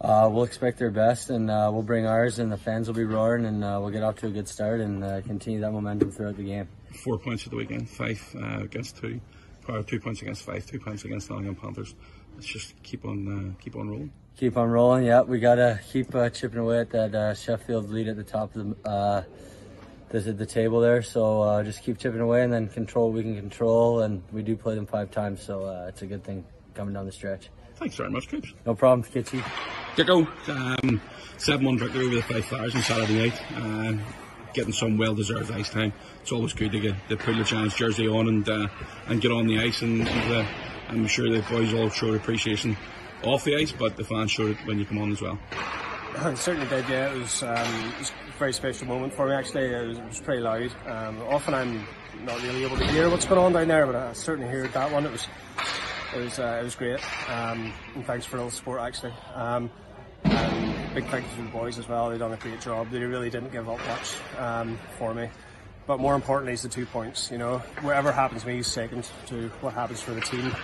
uh, we'll expect their best, and uh, we'll bring ours, and the fans will be roaring, and uh, we'll get off to a good start and uh, continue that momentum throughout the game. Four points at the weekend, five uh, against two, or two points against five, two points against Nottingham Panthers. Let's just keep on uh, keep on rolling. Keep on rolling. Yeah, we gotta keep uh, chipping away at that uh, Sheffield lead at the top of the. Uh, the, the table there, so uh, just keep chipping away and then control what we can control. And we do play them five times, so uh, it's a good thing coming down the stretch. Thanks very much, Coops. No problem, Kitchy. Dicko, um, 7 1 victory over the Fife Flyers on Saturday night. Uh, getting some well deserved ice time. It's always good to get the Pull the Chance jersey on and uh, and get on the ice. And, and uh, I'm sure the boys all showed appreciation off the ice, but the fans showed it when you come on as well. I *laughs* certainly did, yeah. It was, um, it was a very special moment for me, actually. It was, it was pretty loud. Um, often I'm not really able to hear what's going on down there, but I certainly heard that one. It was it was, uh, it was great. Um, and thanks for all the support, actually. Um, big thanks to the boys as well. They've done a great job. They really didn't give up much um, for me. But more importantly is the two points. You know, whatever happens to me is second to what happens for the team.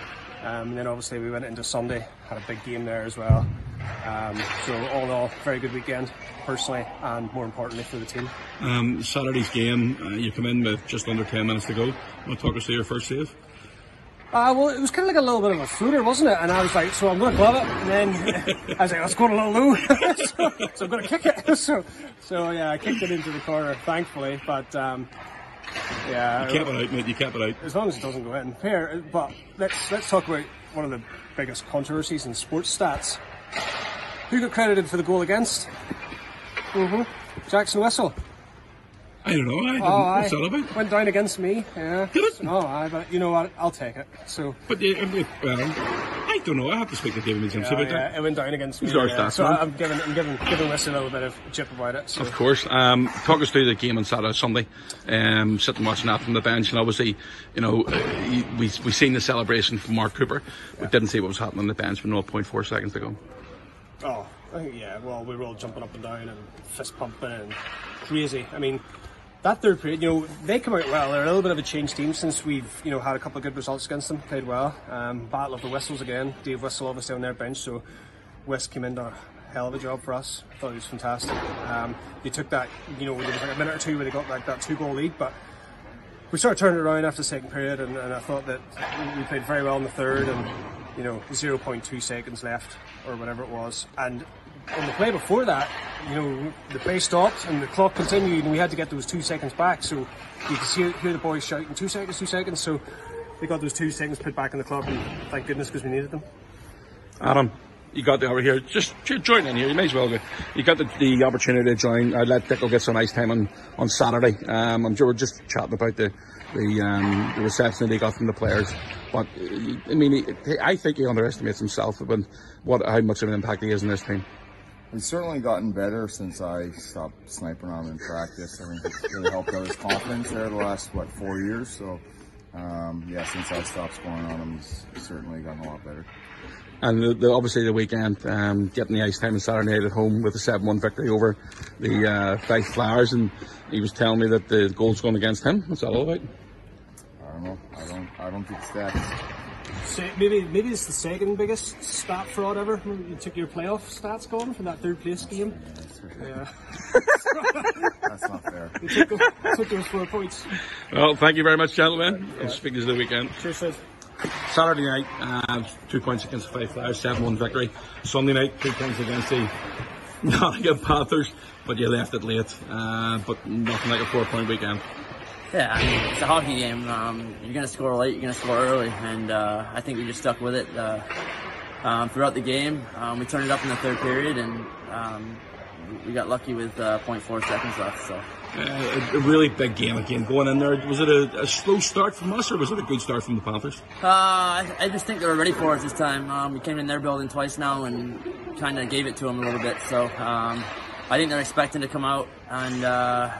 Um, and then obviously we went into Sunday, had a big game there as well. Um, so all in all, very good weekend personally, and more importantly for the team. Um, Saturday's game, uh, you come in with just under 10 minutes to go. Want to talk us through your first save? Uh, well, it was kind of like a little bit of a footer, wasn't it? And I was like, so I'm going to glove it. And then *laughs* I was like, let's go to little low. *laughs* so, so I'm going to kick it. *laughs* so, so yeah, I kicked it into the corner, thankfully. But um, yeah, You kept it out, mate. You kept it out. as long as it doesn't go in. Here, but let's let's talk about one of the biggest controversies in sports stats. Who got credited for the goal against? Mm-hmm. Jackson Whistle. I don't know. I didn't. Oh, aye. What's that about? Went down against me. Yeah. Did it? Oh, aye, but you know what? I'll take it. So. But uh, well, I don't know. I have to speak to David McGimpsey Yeah, about yeah, that. it went down against me. He's our yeah. stats So man. I'm giving, I'm giving, giving Wes a little bit of chip about it. So. Of course. Um, talk us through the game on Saturday, Sunday. Um, sitting watching that from the bench, and obviously, you know, uh, we we seen the celebration from Mark Cooper. We didn't see what was happening on the bench with 0.4 seconds to go. Oh, yeah. Well, we were all jumping up and down and fist pumping and crazy. I mean, that third period, you know, they come out well. They're a little bit of a changed team since we've, you know, had a couple of good results against them. Played well. Um, battle of the whistles again. Dave Whistle obviously on their bench, so West came in a hell of a job for us. Thought he was fantastic. Um, they took that, you know, there was like a minute or two where they got like that two goal lead, but we started turning it around after the second period, and, and I thought that we played very well in the third, and you know, 0.2 seconds left or whatever it was. And in the play before that, you know, the play stopped and the clock continued, and we had to get those two seconds back. So you could hear, hear the boys shouting, two seconds, two seconds. So they got those two seconds put back in the clock, and thank goodness because we needed them. Adam, you got the over here. Just join in here. You may as well go. You got the, the opportunity to join. I let Dicko get some ice time on on Saturday. Um, I'm sure we're just chatting about the the, um, the reception that he got from the players. But I mean, he, I think he underestimates himself when what how much of an impact he is in this team. He's certainly gotten better since I stopped sniping on him in practice. I think it's really helped out his confidence there the last what four years. So um, yeah, since I stopped scoring on him, he's certainly gotten a lot better. And the, the, obviously the weekend, um, getting the ice time on Saturday night at home with a 7-1 victory over the uh, Fife Flyers, and he was telling me that the goal's going against him. What's that all about? I don't know. I don't. I don't think stats. So maybe maybe it's the second biggest stat fraud ever. You took your playoff stats gone from that third place game. Yeah. That's not fair. *laughs* You took, took those four points. Well, thank you very much, gentlemen. I'll speak to you the weekend. Cheers, Sid. Saturday night, uh, two points against the Fife Flyers, 7 1 victory. Sunday night, two points against the *laughs* Nottingham Panthers, but you left it late. Uh, but nothing like a four point weekend. Yeah, I mean, it's a hockey game. Um, you're going to score late, you're going to score early, and uh, I think we just stuck with it uh, um, throughout the game. Um, we turned it up in the third period, and um, we got lucky with uh, 0.4 seconds left. So. Uh, a, a, really big game again going in there. Was it a, a, slow start from us, or was it a good start from the Panthers? Uh, I, I, just think they were ready for us this time. Um, we came in their building twice now and kind of gave it to them a little bit. So um, I think they're expecting to come out and uh,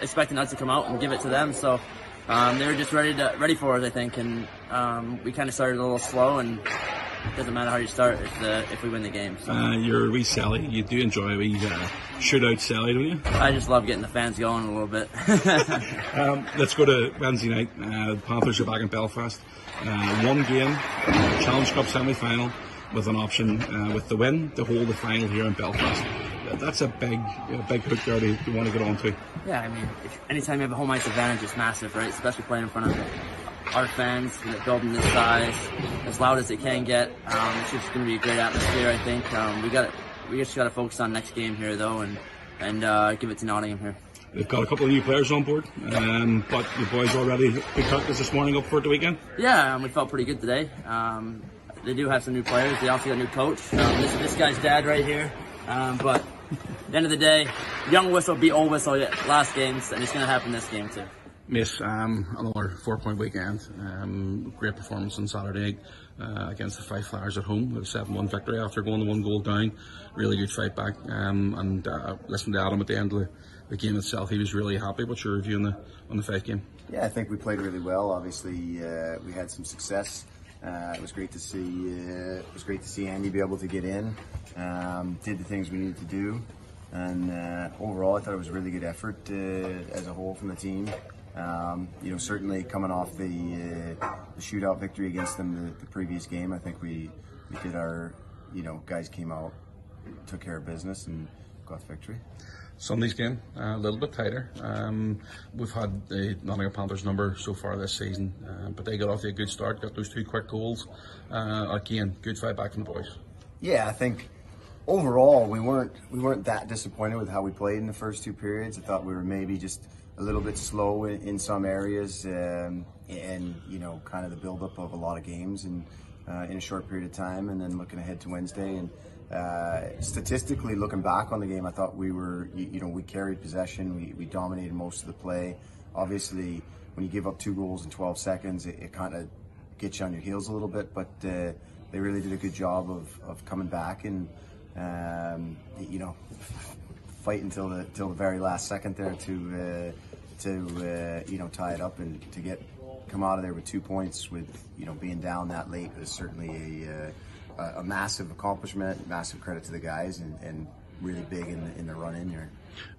expecting us to come out and give it to them. So um, they were just ready to ready for us, I think, and um, we kind of started a little slow and it doesn't matter how you start if, the, if we win the game. So. Uh, you're a wee Sally. You do enjoy a wee uh, shootout Sally, don't you? I just love getting the fans going a little bit. *laughs* um, let's go to Wednesday night. Uh, the Panthers are back in Belfast. Uh, one game, Challenge Cup semi final, with an option uh, with the win to hold the final here in Belfast. That's a big, a big hook there to, to want to get on to. Yeah, I mean, if, anytime you have a home ice advantage, it's massive, right? Especially playing in front of our fans, building this size, as loud as it can get. Um, it's just going to be a great atmosphere, I think. Um, we got we just got to focus on next game here, though, and and uh, give it to Nottingham here. They've got a couple of new players on board, um, but the boys already big practice this morning up for the weekend. Yeah, um, we felt pretty good today. Um, they do have some new players. They also got a new coach. Um, this, this guy's dad right here. Um, but at the end of the day, young whistle beat old whistle last games, and it's going to happen this game too. Miss um, another four-point weekend. Um, great performance on Saturday uh, against the Fife Flyers at home. With a 7-1 victory after going the one goal down. Really good fight back. Um, and uh, listening to Adam at the end of the, the, game itself, he was really happy. What's your review on the on the Fife game? Yeah, I think we played really well. Obviously, uh, we had some success. Uh, it was great to see. Uh, it was great to see Andy be able to get in. Um, did the things we needed to do, and uh, overall, I thought it was a really good effort as a whole from the team. Um, you know, certainly coming off the, uh, the shootout victory against them the, the, previous game, I think we, we did our, you know, guys came out, took care of business, and got the victory. Sunday's game uh, a little bit tighter. Um, we've had the Nottingham Panthers number so far this season, uh, but they got off to a good start, got those two quick goals. Uh, again, good fight back from the boys. Yeah, I think overall we weren't we weren't that disappointed with how we played in the first two periods. I thought we were maybe just a little bit slow in, in some areas, um, and you know, kind of the buildup of a lot of games and uh, in a short period of time, and then looking ahead to Wednesday. And uh, statistically, looking back on the game, I thought we were, you, you know, we carried possession, we, we, dominated most of the play. Obviously, when you give up two goals in 12 seconds, it, it kind of gets you on your heels a little bit, but uh, they really did a good job of, of coming back and, um, you know, fight until the till the very last second there to uh, to uh, you know tie it up and to get come out of there with two points with you know being down that late was certainly a uh, a massive accomplishment, massive credit to the guys, and, and really big in the, in the run in here.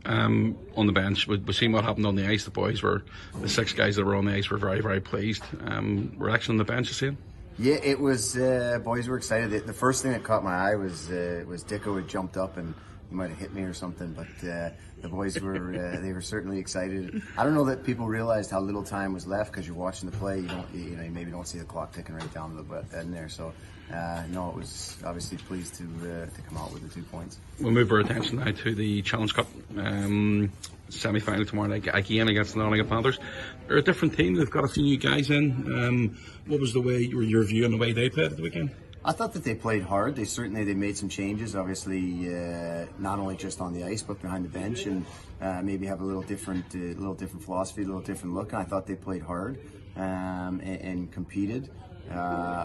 Um, on the bench, we, we seen what happened on the ice. The boys were the six guys that were on the ice were very very pleased. Um, reaction on the bench, you seen? Yeah, it was. Uh, boys were excited. The first thing that caught my eye was uh, was Dicko had jumped up and he might have hit me or something. But uh, the boys were uh, *laughs* they were certainly excited. I don't know that people realized how little time was left because you're watching the play. You don't you know you maybe don't see the clock ticking right down to the end there. So uh, no, it was obviously pleased to uh, to come out with the two points. We'll move our attention now to the Challenge Cup um, semi final tomorrow night again against the Nottingham Panthers. They're a different team. They've got a few new guys in. Um, what was the way your, your view on the way they played at the weekend? I thought that they played hard. They certainly they made some changes. Obviously, uh, not only just on the ice but behind the bench, and uh, maybe have a little different, uh, little different philosophy, a little different look. And I thought they played hard um, and, and, competed. Uh,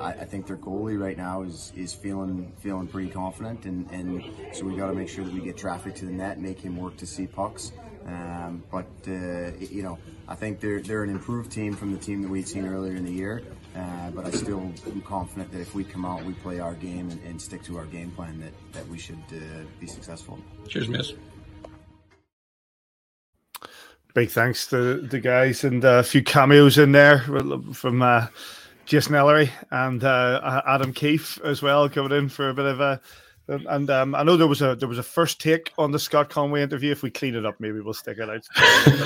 I, I, think their goalie right now is is feeling feeling pretty confident, and, and so we got to make sure that we get traffic to the net, make him work to see pucks. Um, but uh, you know, I think they're they're an improved team from the team that we'd seen earlier in the year. Uh, but I still am confident that if we come out, we play our game and, and stick to our game plan, that that we should uh, be successful. Cheers, miss. Big thanks to the guys and a few cameos in there from uh, Jason Ellery and uh, Adam Keefe as well coming in for a bit of a and um, I know there was a there was a first take on the Scott Conway interview. If we clean it up, maybe we'll stick it out.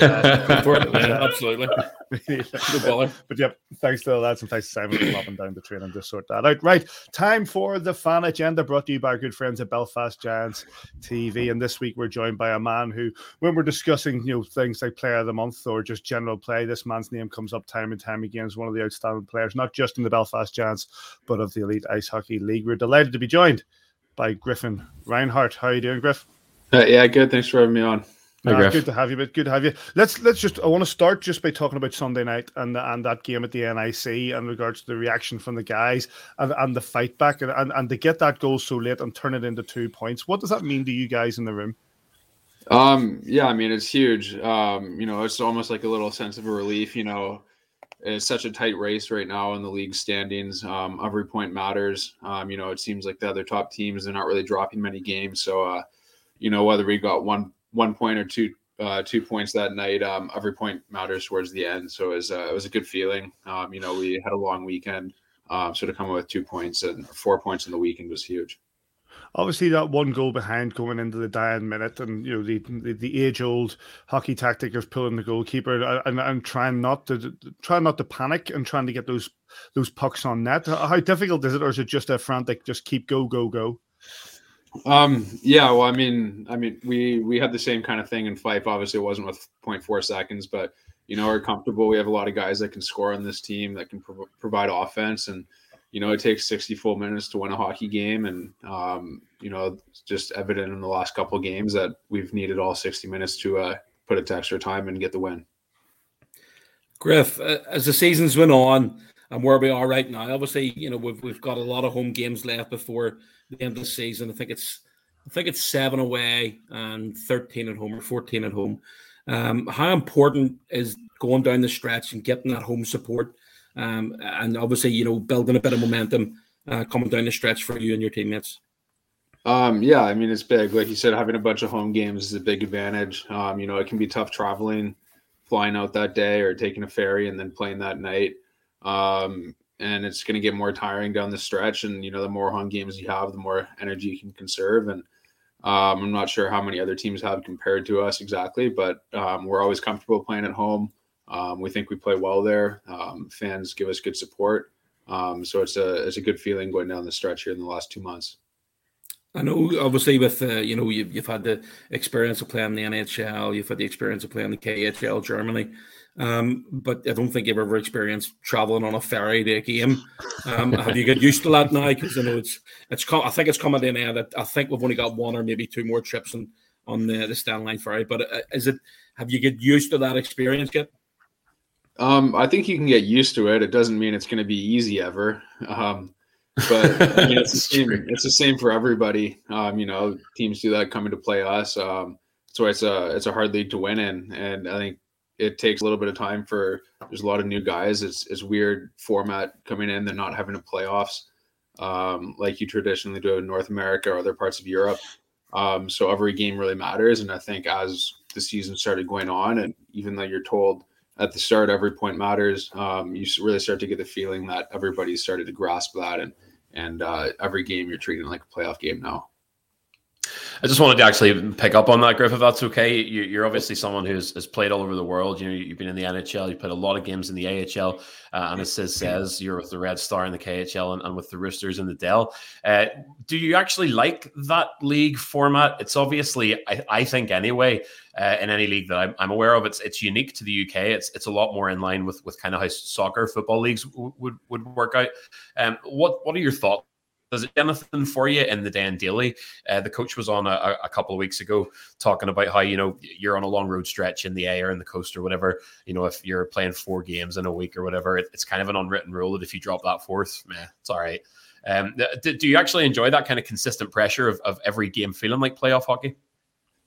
yeah, *laughs* absolutely. no but yep, thanks to the lads and thanks to Simon for popping down the train and just sort that out. Right, time for the fan agenda brought to you by our good friends at Belfast Giants TV. And this week we're joined by a man who, when we're discussing you know things like Player of the Month or just general play, this man's name comes up time and time again as one of the outstanding players, not just in the Belfast Giants, but of the Elite Ice Hockey League. We're delighted to be joined by Griffin Reinhart. How are you doing, Griff? Uh, yeah, good. Thanks for having me on. Uh, good to have you, but good to have you. Let's let's just. I want to start just by talking about Sunday night and and that game at the NIC in regards to the reaction from the guys and, and the fight back and, and and to get that goal so late and turn it into two points. What does that mean to you guys in the room? Um, yeah, I mean it's huge. Um, you know, it's almost like a little sense of a relief. You know, it's such a tight race right now in the league standings. Um, every point matters. Um, you know, it seems like the other top teams are not really dropping many games. So, uh, you know, whether we got one one point or two uh, two points that night, um, every point matters towards the end. So it was, uh, it was a good feeling. Um, you know, we had a long weekend, um, so to come up with two points and four points in the weekend was huge obviously that one goal behind going into the dying minute, and you know the the, the age old hockey tactic of pulling the goalkeeper and, and trying not to trying not to panic and trying to get those those pucks on net. How difficult is it, or is it just a frantic just keep go go go? Um. Yeah. Well, I mean, I mean, we we had the same kind of thing in Fife. Obviously, it wasn't with 0.4 seconds, but you know, we're comfortable. We have a lot of guys that can score on this team that can pro- provide offense and you know, it takes 64 minutes to win a hockey game. And, um, you know, it's just evident in the last couple of games that we've needed all 60 minutes to uh, put it to extra time and get the win. Griff, uh, as the seasons went on and where we are right now, obviously, you know, we've, we've got a lot of home games left before the end of the season. I think it's, I think it's seven away and 13 at home or 14 at home. Um, how important is going down the stretch and getting that home support um, and obviously, you know, building a bit of momentum uh, coming down the stretch for you and your teammates. Um, yeah, I mean, it's big. Like you said, having a bunch of home games is a big advantage. Um, you know, it can be tough traveling, flying out that day or taking a ferry and then playing that night. Um, and it's going to get more tiring down the stretch. And, you know, the more home games you have, the more energy you can conserve. And um, I'm not sure how many other teams have compared to us exactly, but um, we're always comfortable playing at home. Um, we think we play well there. Um, fans give us good support. Um, so it's a it's a good feeling going down the stretch here in the last two months. I know, obviously, with uh, you know, you've, you've had the experience of playing the NHL, you've had the experience of playing the KHL Germany, um, but I don't think you've ever experienced traveling on a ferry to a game. Um, have you got used to that now? Because I know it's it's I think it's coming in there that I think we've only got one or maybe two more trips on on the the Stena Line ferry. But uh, is it have you get used to that experience yet? Um, I think you can get used to it. It doesn't mean it's going to be easy ever. Um, but I *laughs* mean, it's the same. It's the same for everybody. Um, you know, teams do that coming to play us. Um, so it's a it's a hard league to win in, and I think it takes a little bit of time for. There's a lot of new guys. It's it's weird format coming in. They're not having a playoffs um, like you traditionally do in North America or other parts of Europe. Um, so every game really matters, and I think as the season started going on, and even though you're told at the start, every point matters. Um, you really start to get the feeling that everybody's started to grasp that, and and uh, every game you're treating like a playoff game now. I just wanted to actually pick up on that, Griff, if that's okay. You, are obviously someone who's has played all over the world. You know, you've been in the NHL, you've played a lot of games in the AHL, uh, and as Sis says, you're with the Red Star in the KHL and, and with the Roosters in the DEL. Uh, do you actually like that league format? It's obviously, I, I think anyway, uh, in any league that I'm, I'm, aware of, it's it's unique to the UK. It's it's a lot more in line with with kind of how soccer football leagues w- would would work out. Um, what what are your thoughts does it anything for you in the Dan Daily? Uh, the coach was on a, a, couple of weeks ago talking about how you know you're on a long road stretch in the air in the coast or whatever. You know, if you're playing four games in a week or whatever, it, it's kind of an unwritten rule that if you drop that fourth, meh, it's all right. Um, do, do you actually enjoy that kind of consistent pressure of, of every game feeling like playoff hockey?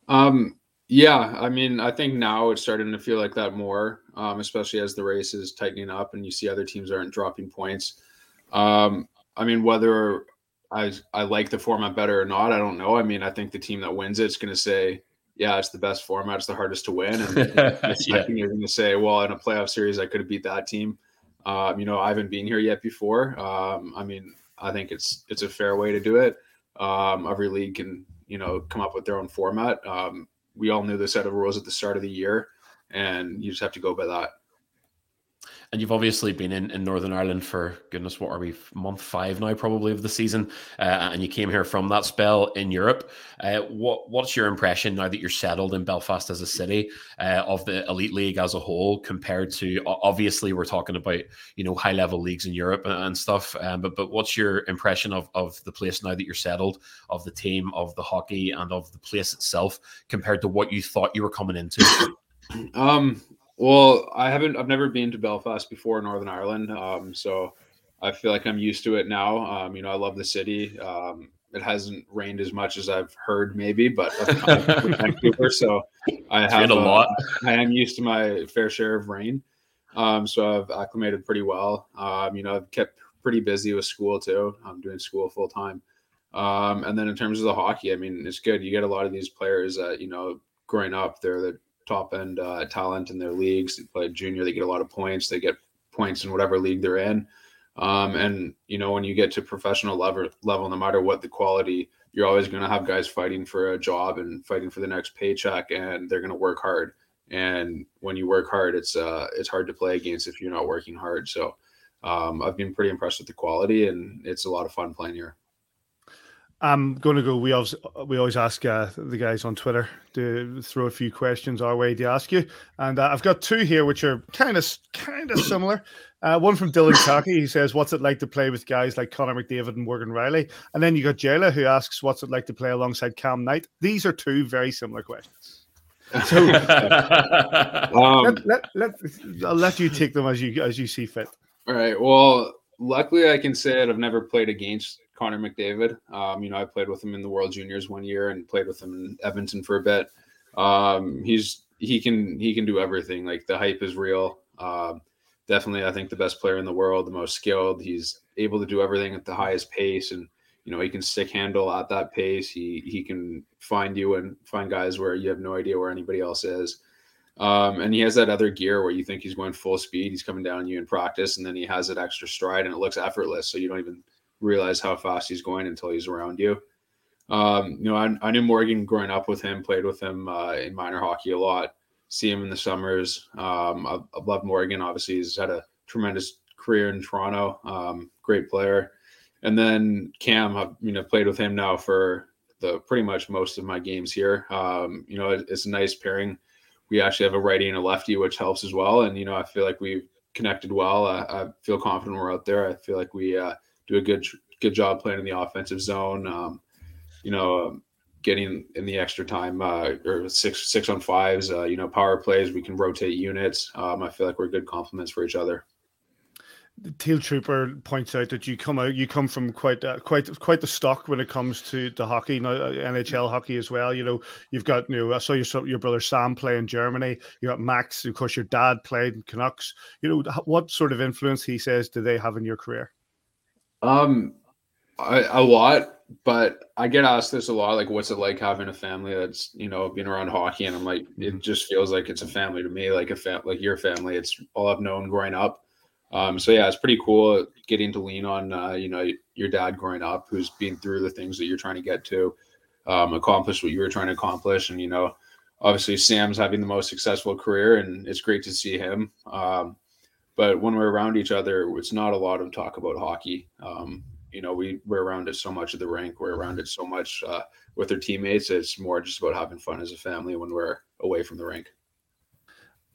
Um, yeah, I mean, I think now it's starting to feel like that more, um, especially as the race is tightening up and you see other teams aren't dropping points. Um, I mean, whether I I like the format better or not. I don't know. I mean, I think the team that wins it's going to say, yeah, it's the best format. It's the hardest to win. And *laughs* yeah. I think you're going to say, well, in a playoff series, I could have beat that team. Um, you know, I haven't been here yet before. Um, I mean, I think it's it's a fair way to do it. Um, every league can you know come up with their own format. Um, we all knew the set of rules at the start of the year, and you just have to go by that and you've obviously been in, in Northern Ireland for goodness, what are we month five now, probably of the season, uh, and you came here from that spell in Europe. Uh, what what's your impression now that you're settled in Belfast as a city uh, of the elite league as a whole, compared to obviously we're talking about you know high level leagues in Europe and, and stuff, um, but but what's your impression of of the place now that you're settled, of the team, of the hockey, and of the place itself compared to what you thought you were coming into? *coughs* Um, well, I haven't. I've never been to Belfast before, Northern Ireland. Um, so I feel like I'm used to it now. Um, you know, I love the city. Um, it hasn't rained as much as I've heard, maybe, but Vancouver, so I have a lot. Uh, I am used to my fair share of rain. Um, so I've acclimated pretty well. Um, you know, I've kept pretty busy with school too. I'm doing school full time. Um, and then in terms of the hockey, I mean, it's good. You get a lot of these players that you know, growing up, they're the top end uh, talent in their leagues. They play junior, they get a lot of points. They get points in whatever league they're in. Um, and you know, when you get to professional level, level, no matter what the quality, you're always going to have guys fighting for a job and fighting for the next paycheck, and they're going to work hard. And when you work hard, it's uh, it's hard to play against if you're not working hard. So um, I've been pretty impressed with the quality, and it's a lot of fun playing here. I'm going to go. We always we always ask uh, the guys on Twitter to throw a few questions our way to ask you, and uh, I've got two here which are kind of kind of similar. Uh, one from Dylan Cocky. He says, "What's it like to play with guys like Connor McDavid and Morgan Rielly?" And then you got Jayla who asks, "What's it like to play alongside Cam Knight?" These are two very similar questions. So *laughs* um, let, let, let, I'll let you take them as you as you see fit. All right. Well, luckily, I can say that I've never played against Connor McDavid. Um, you know, I played with him in the World Juniors one year and played with him in Edmonton for a bit. Um, he's he can he can do everything. Like the hype is real. Uh, definitely, I think the best player in the world, the most skilled. He's able to do everything at the highest pace, and you know he can stick handle at that pace. He he can find you and find guys where you have no idea where anybody else is. Um, and he has that other gear where you think he's going full speed. He's coming down you in practice, and then he has that extra stride, and it looks effortless. So you don't even realize how fast he's going until he's around you. Um, you know, I, I, knew Morgan growing up with him, played with him uh, in minor hockey a lot. See him in the summers. Um, I, I love Morgan. Obviously, he's had a tremendous career in Toronto. Um, great player. And then Cam, I've you know played with him now for the pretty much most of my games here. Um, you know, it, it's a nice pairing. We actually have a righty and a lefty, which helps as well. And you know, I feel like we've connected well. I, I feel confident we're out there. I feel like we uh, do a good good job playing in the offensive zone. Um, you know, um, getting in the extra time uh, or six six on fives. Uh, you know, power plays. We can rotate units. Um, I feel like we're good complements for each other. Teal Trooper points out that you come out, you come from quite uh, quite quite the stock when it comes to the hockey, now, uh, NHL hockey as well. You know, you've got you know, I saw your your brother Sam play in Germany. You got Max, of course, your dad played in Canucks. You know, what sort of influence he says do they have in your career? Um, I, a lot, but I get asked this a lot. Like, what's it like having a family that's you know been around hockey? And I'm like, it mm-hmm. just feels like it's a family to me, like a fam- like your family. It's all I've known growing up. Um, so yeah, it's pretty cool getting to lean on uh, you know your dad growing up, who's been through the things that you're trying to get to. um, accomplish what you were trying to accomplish. And you know, obviously Sam's having the most successful career, and it's great to see him. Um, but when we're around each other, it's not a lot of talk about hockey. Um, you know, we we're around it so much at the rink. We're around it so much uh, with our teammates. It's more just about having fun as a family when we're away from the rink.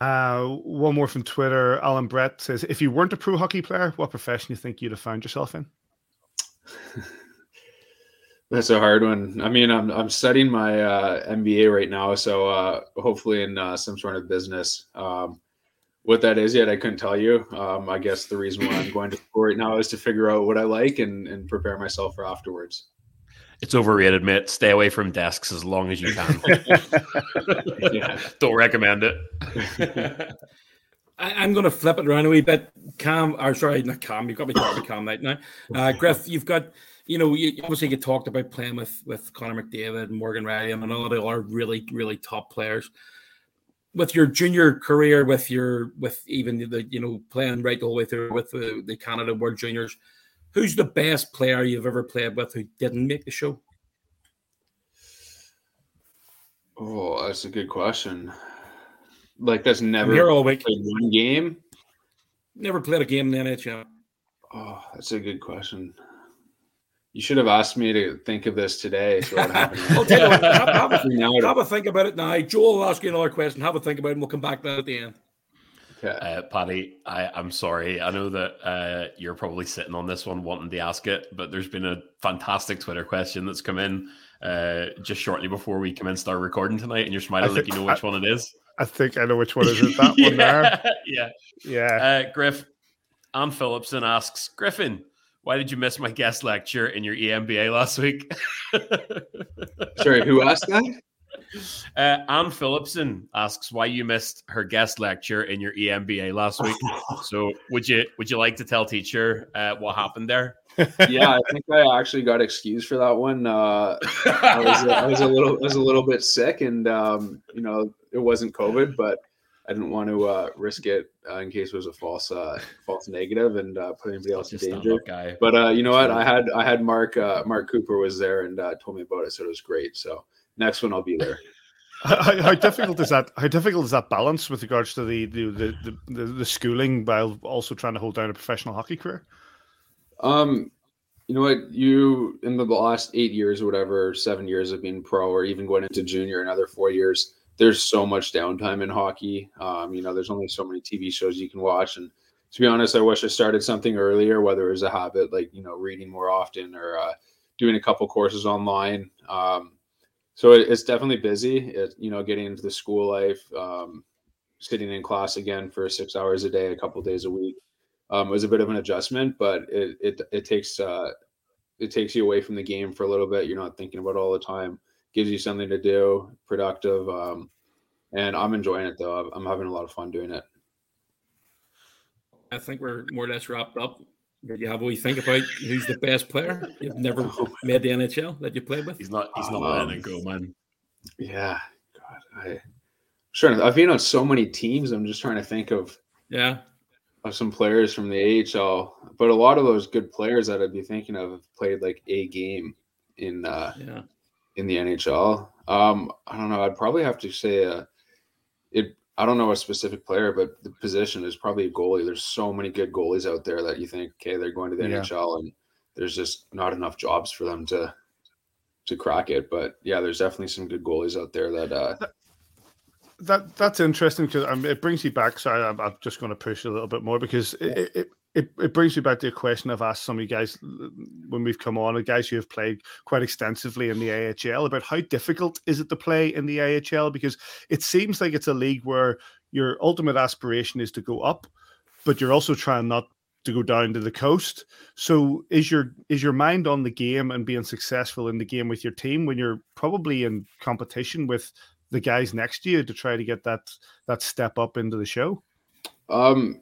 Uh, one more from Twitter. Alan Brett says, "If you weren't a pro hockey player, what profession do you think you'd have found yourself in?" *laughs* That's a hard one. I mean, I'm I'm studying my uh, MBA right now, so uh, hopefully in uh, some sort of business. Um, what that is yet, I couldn't tell you. Um, I guess the reason why I'm going to school right now is to figure out what I like and and prepare myself for afterwards. It's overrated, mate. Stay away from desks as long as you can. *laughs* yeah. Don't recommend it. *laughs* I, am going to flip it around a wee bit. Cam, or sorry, not Cam. You've got me talking Cam right now. Uh, Griff, you've got, you know, you, obviously you talked about playing with with Connor McDavid, and Morgan Rielly, and all the other really, really top players. With your junior career, with your with even the you know playing right the whole way through with the, the Canada World Juniors, Who's the best player you've ever played with who didn't make the show? Oh, that's a good question. Like that's never here all week. played one game. Never played a game in the NHL. Oh, that's a good question. You should have asked me to think of this today. So what? *laughs* I'll tell you what, have, have, a, *laughs* have, a, think about it now. Joel will ask you another question. Have a think about it, and we'll come back to that at the end. Uh, Paddy, I, I'm sorry. I know that uh, you're probably sitting on this one wanting to ask it, but there's been a fantastic Twitter question that's come in uh, just shortly before we commenced our recording tonight, and you're smiling like you know which I, one it is. I think I know which one is it. That yeah, *laughs* one there. Yeah. Yeah. Uh, Griff, Ann Phillipson asks Griffin, why did you miss my guest lecture in your EMBA last week? *laughs* Sorry, who asked that? Uh, Ann Phillipson asks why you missed her guest lecture in your EMBA last week. *laughs* so would you would you like to tell teacher uh, what happened there? yeah, I think I actually got excused for that one. Uh, I, was, I was a little I was a little bit sick, and um, you know it wasn't COVID, but I didn't want to uh, risk it uh, in case it was a false uh, false negative and uh, put anybody else in danger. Guy. But uh, you know what? I had I had Mark uh, Mark Cooper was there and uh, told me about it, so it was great. So next one I'll be there. *laughs* how, how, difficult is that? How difficult is that balance with regards to the the, the the, the schooling while also trying to hold down a professional hockey career? Um, you know what? You in the last eight years or whatever, seven years of being pro, or even going into junior, another four years. There's so much downtime in hockey. Um, you know, there's only so many TV shows you can watch, and to be honest, I wish I started something earlier, whether it was a habit like you know reading more often or uh, doing a couple courses online. Um, so it, it's definitely busy. It, you know, getting into the school life, um, sitting in class again for six hours a day, a couple days a week, um, was a bit of an adjustment. But it it it takes uh, it takes you away from the game for a little bit. You're not thinking about all the time. Gives you something to do, productive. Um, and I'm enjoying it though. I'm having a lot of fun doing it. I think we're more or less wrapped up. Did you have what you think about who's the best player you've never made the NHL that you played with? He's not. He's not um, letting it go, man. Yeah, God, I. Sure, I've been on so many teams. I'm just trying to think of yeah of some players from the AHL, but a lot of those good players that I'd be thinking of have played like a game in uh yeah in the NHL. Um, I don't know. I'd probably have to say uh, it I don't know a specific player, but the position is probably a goalie. There's so many good goalies out there that you think, okay, they're going to the yeah. NHL, and there's just not enough jobs for them to to crack it. But yeah, there's definitely some good goalies out there that. Uh, that that's interesting because um, it brings you back. So I'm, I'm, just going to push a little bit more because it, it, it, it brings me back to a question I've asked some of you guys when we've come on, guys who have played quite extensively in the AHL about how difficult is it to play in the AHL because it seems like it's a league where your ultimate aspiration is to go up, but you're also trying not to go down to the coast. So is your is your mind on the game and being successful in the game with your team when you're probably in competition with the guys next to you to try to get that that step up into the show? Um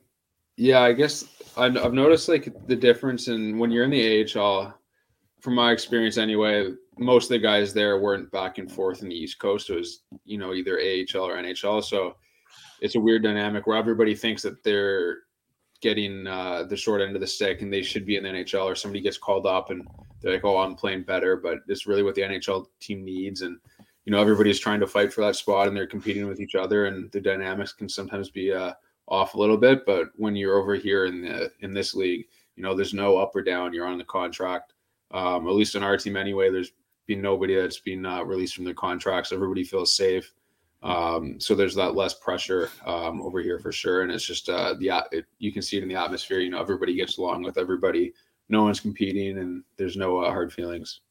yeah, I guess I've, noticed like the difference in when you're in the AHL, from my experience anyway, most of the guys there weren't back and forth in the East Coast. It was, you know, either AHL or NHL. So it's a weird dynamic where everybody thinks that they're getting uh, the short end of the stick and they should be in the NHL or somebody gets called up and they're like, oh, I'm playing better, but it's really what the NHL team needs. And, you know, everybody's trying to fight for that spot and they're competing with each other and the dynamics can sometimes be uh, off a little bit. But when you're over here in the, in this league, you know, there's no up or down. You're on the contract. Um, at least in our team anyway, there's been nobody that's been uh, released from their contracts. Everybody feels safe. Um, so there's that less pressure um, over here for sure. And it's just uh, the it, you can see it in the atmosphere. You know, everybody gets along with everybody. No one's competing, and there's no uh, hard feelings.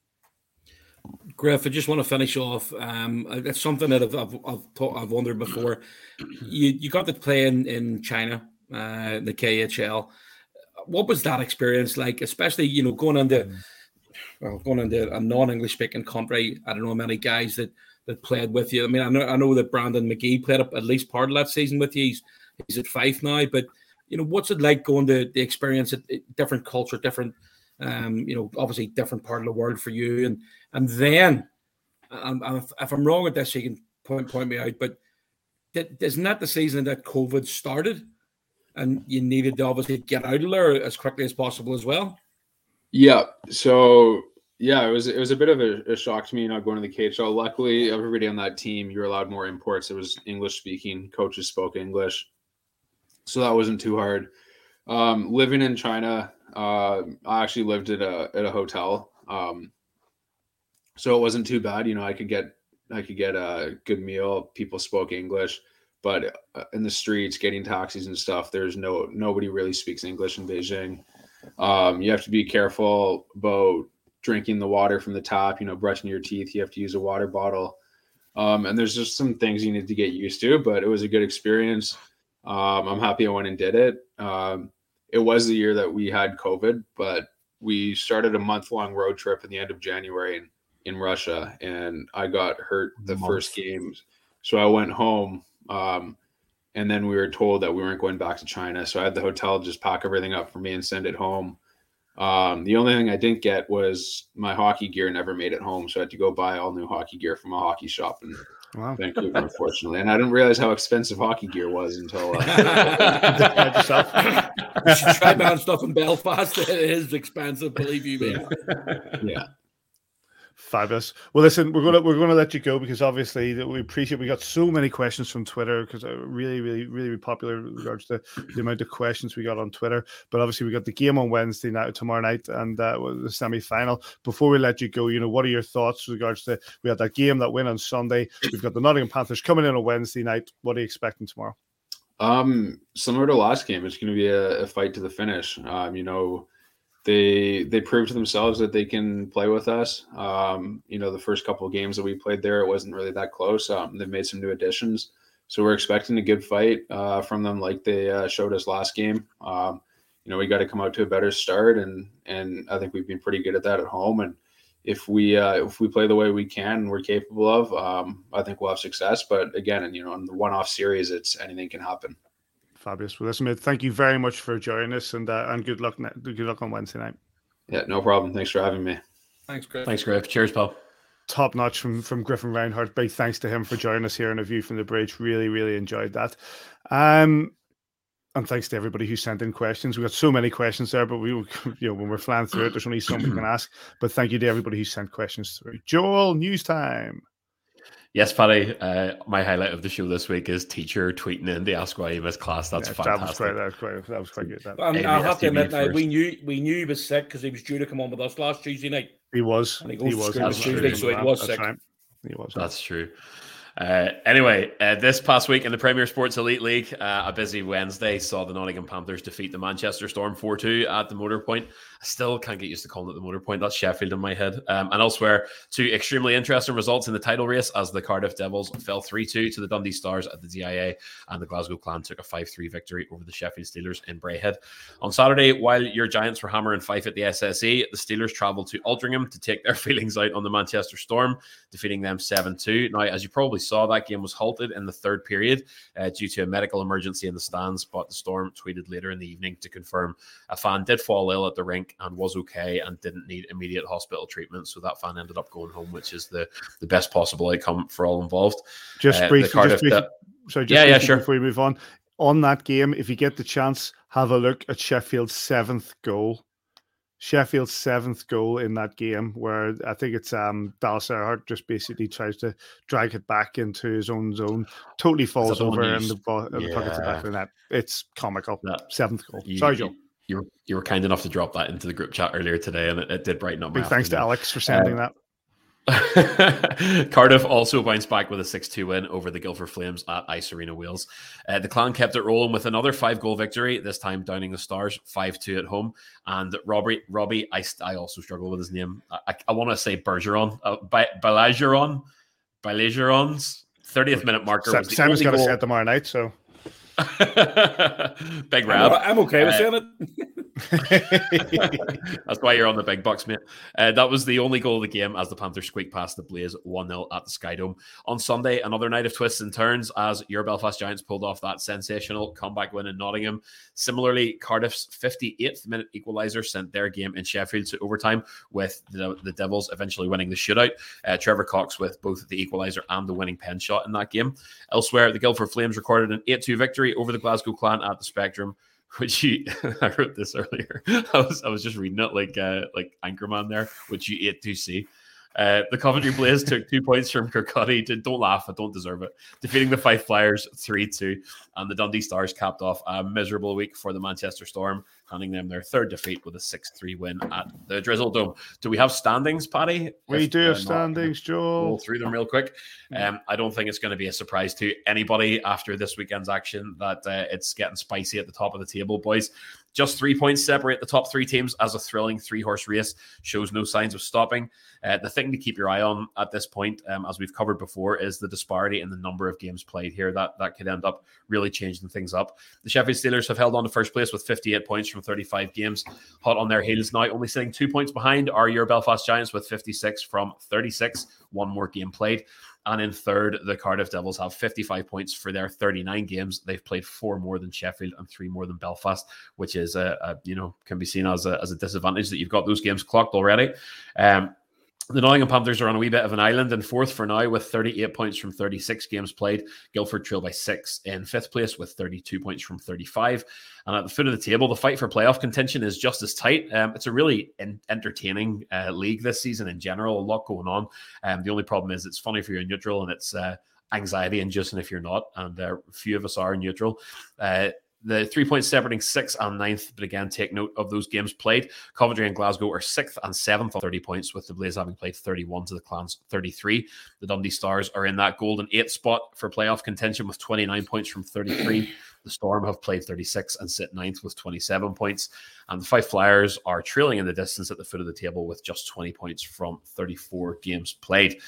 Griff, I just want to finish off. Um, it's something that I've I've, I've, I've wondered before. You you got to play in in China, uh, the KHL. What was that experience like? Especially you know going into well going into a non-English speaking country. I don't know many guys that that played with you. I mean, I know I know that Brandon McGee played at least part of that season with you. He's he's at Fife now, but you know, what's it like going to the experience at different culture, different, um, you know, obviously different part of the world for you, and and then, um, if, if I'm wrong with this, you can point point me out, but isn't that the season that COVID started, and you needed to obviously get out of there as quickly as possible as well. Yeah. So yeah, it was it was a bit of a, a, shock to me not going to the KHL. Luckily, everybody on that team you were allowed more imports. It was English speaking. Coaches spoke English, so that wasn't too hard. Um, living in China, uh, I actually lived at a at a hotel, um, so it wasn't too bad. You know, I could get I could get a good meal. People spoke English, but uh, in the streets, getting taxis and stuff, there's no nobody really speaks English in Beijing. Um, you have to be careful about drinking the water from the tap, you know, brushing your teeth, you have to use a water bottle. Um, and there's just some things you need to get used to, but it was a good experience. Um, I'm happy I went and did it. Um, it was the year that we had COVID, but we started a month long road trip at the end of January in, in Russia, and I got hurt the first game. So I went home. Um, and then we were told that we weren't going back to China. So I had the hotel just pack everything up for me and send it home. Um, the only thing I didn't get was my hockey gear never made it home, so I had to go buy all new hockey gear from a hockey shop in wow. Vancouver, unfortunately. And I didn't realize how expensive hockey gear was until uh... *laughs* you should try *laughs* buying stuff in Belfast. *laughs* It is expensive, believe you me. yeah. Fabulous. Well, listen, we're gonna we're gonna let you go because obviously we appreciate we got so many questions from Twitter because uh, really, really, really popular regards to the amount of questions we got on Twitter. But obviously, we got the game on Wednesday night, tomorrow night, and uh, the semi final. Before we let you go, you know, what are your thoughts with regards to we had that game that win on Sunday? We've got the Nottingham Panthers coming in on Wednesday night. What are you expecting tomorrow? Um, similar to last game, it's going to be a, a fight to the finish. Um, you know they they proved to themselves that they can play with us. Um, you know, the first couple of games that we played there, it wasn't really that close. Um, they've made some new additions, so we're expecting a good fight uh, from them, like they uh, showed us last game. Um, you know, we got to come out to a better start, and and I think we've been pretty good at that at home. And if we uh, if we play the way we can and we're capable of, um, I think we'll have success. But again, and you know, in the one-off series, it's anything can happen. Fabulous. Well, listen, mate, thank you very much for joining us, and uh, and good luck. Good luck on Wednesday night. Yeah, no problem. Thanks for having me. Thanks, Griff. Thanks, Griff. Cheers, pal. Top notch from from Griffin Reinhart. Big thanks to him for joining us here on a view from the bridge. Really, really enjoyed that. Um, and thanks to everybody who sent in questions. We got so many questions there, but we, you know, when we're flying through it, there's only some we can ask. But thank you to everybody who sent questions through. Joel, news time. Yes, Paddy. Uh, my highlight of the show this week is teacher tweeting in the Ask Why You Missed class. That's yeah, fantastic. That was quite, that was quite, that was quite good. That. Um, I'll have to admit, now, we knew we knew he was sick because he was due to come on with us last Tuesday night. He was. he, he was. Tuesday, so he was That's sick. Right. He was. That's true. Uh, anyway, uh, this past week in the Premier Sports Elite League, uh, a busy Wednesday saw the Nottingham Panthers defeat the Manchester Storm 4 2 at the Motorpoint. I still can't get used to calling it the motor point. That's Sheffield in my head. Um, and elsewhere, two extremely interesting results in the title race as the Cardiff Devils fell 3 2 to the Dundee Stars at the DIA, and the Glasgow Clan took a 5 3 victory over the Sheffield Steelers in Braehead. On Saturday, while your Giants were hammering Fife at the SSE, the Steelers travelled to Altrincham to take their *laughs* feelings out on the Manchester Storm, defeating them 7 2. Now, as you probably saw, that game was halted in the third period uh, due to a medical emergency in the stands. But the Storm tweeted later in the evening to confirm a fan did fall ill at the rink and was okay and didn't need immediate hospital treatment. So that fan ended up going home, which is the, the best possible outcome for all involved. Just uh, briefly, just briefly that, sorry, just yeah, yeah, sure. Before we move on, on that game, if you get the chance, have a look at Sheffield's seventh goal. Sheffield's seventh goal in that game, where I think it's um, Dallas Ehrhardt just basically tries to drag it back into his own zone, totally falls over, and the, ball, yeah. the puck back of the net. It's comical. That, seventh goal. You, Sorry, Joe. You were, you were kind enough to drop that into the group chat earlier today, and it, it did brighten up. Big thanks to Alex for sending uh, that. *laughs* Cardiff also bounced back with a 6 2 win over the Guildford Flames at Ice Arena Wales. Uh, the Clan kept it rolling with another five goal victory, this time downing the Stars 5 2 at home. And Robbie, Robbie I, I also struggle with his name. I, I want to say Bergeron, uh, Balageron, Balageron's 30th minute marker. Sam, Sam's got to set tomorrow night, so. *laughs* Big Rab. I'm, okay with uh, saying it. *laughs* That's why you're on the big bucks, mate. Uh, that was the only goal of the game as the Panthers squeaked past the Blaze 1 0 at the Skydome. On Sunday, another night of twists and turns as your Belfast Giants pulled off that sensational comeback win in Nottingham. Similarly, Cardiff's 58th minute equaliser sent their game in Sheffield to overtime, with the, the Devils eventually winning the shootout. Uh, Trevor Cox with both the equaliser and the winning pen shot in that game. Elsewhere, the Guildford Flames recorded an 8 2 victory over the Glasgow Clan at the Spectrum *laughs* which you *laughs* I wrote this earlier. *laughs* I was I was just reading it like uh, like Anchorman there, which you ate to see. Uh, the Coventry Blaze took two points from Kirkcaldy. Don't laugh, I don't deserve it. Defeating the Fife Flyers 3 2. And the Dundee Stars capped off a miserable week for the Manchester Storm, handing them their third defeat with a 6 3 win at the Drizzle Dome. Do we have standings, Paddy? We if, do have standings, Joe. Go through them real quick. Um, I don't think it's going to be a surprise to anybody after this weekend's action that uh, it's getting spicy at the top of the table, boys. Just three points separate the top three teams as a thrilling three horse race shows no signs of stopping. Uh, the thing to keep your eye on at this point, um, as we've covered before, is the disparity in the number of games played here. That that could end up really changing things up. The Sheffield Steelers have held on to first place with 58 points from 35 games, hot on their heels now. Only sitting two points behind are your Belfast Giants with 56 from 36, one more game played. And in third, the Cardiff Devils have 55 points for their 39 games. They've played four more than Sheffield and three more than Belfast, which is a, a you know can be seen as a, as a disadvantage that you've got those games clocked already. Um, the Nottingham Panthers are on a wee bit of an island in fourth for now with 38 points from 36 games played. Guildford trail by six in fifth place with 32 points from 35. And at the foot of the table, the fight for playoff contention is just as tight. Um, it's a really in- entertaining uh, league this season in general, a lot going on. Um, the only problem is it's funny if you're neutral and it's uh, anxiety inducing if you're not. And uh, few of us are neutral. Uh, the three points separating sixth and ninth, but again, take note of those games played. Coventry and Glasgow are sixth and seventh on 30 points, with the Blaze having played 31 to the Clans 33. The Dundee Stars are in that golden eighth spot for playoff contention with 29 points from 33. The Storm have played 36 and sit ninth with 27 points. And the Fife Flyers are trailing in the distance at the foot of the table with just 20 points from 34 games played.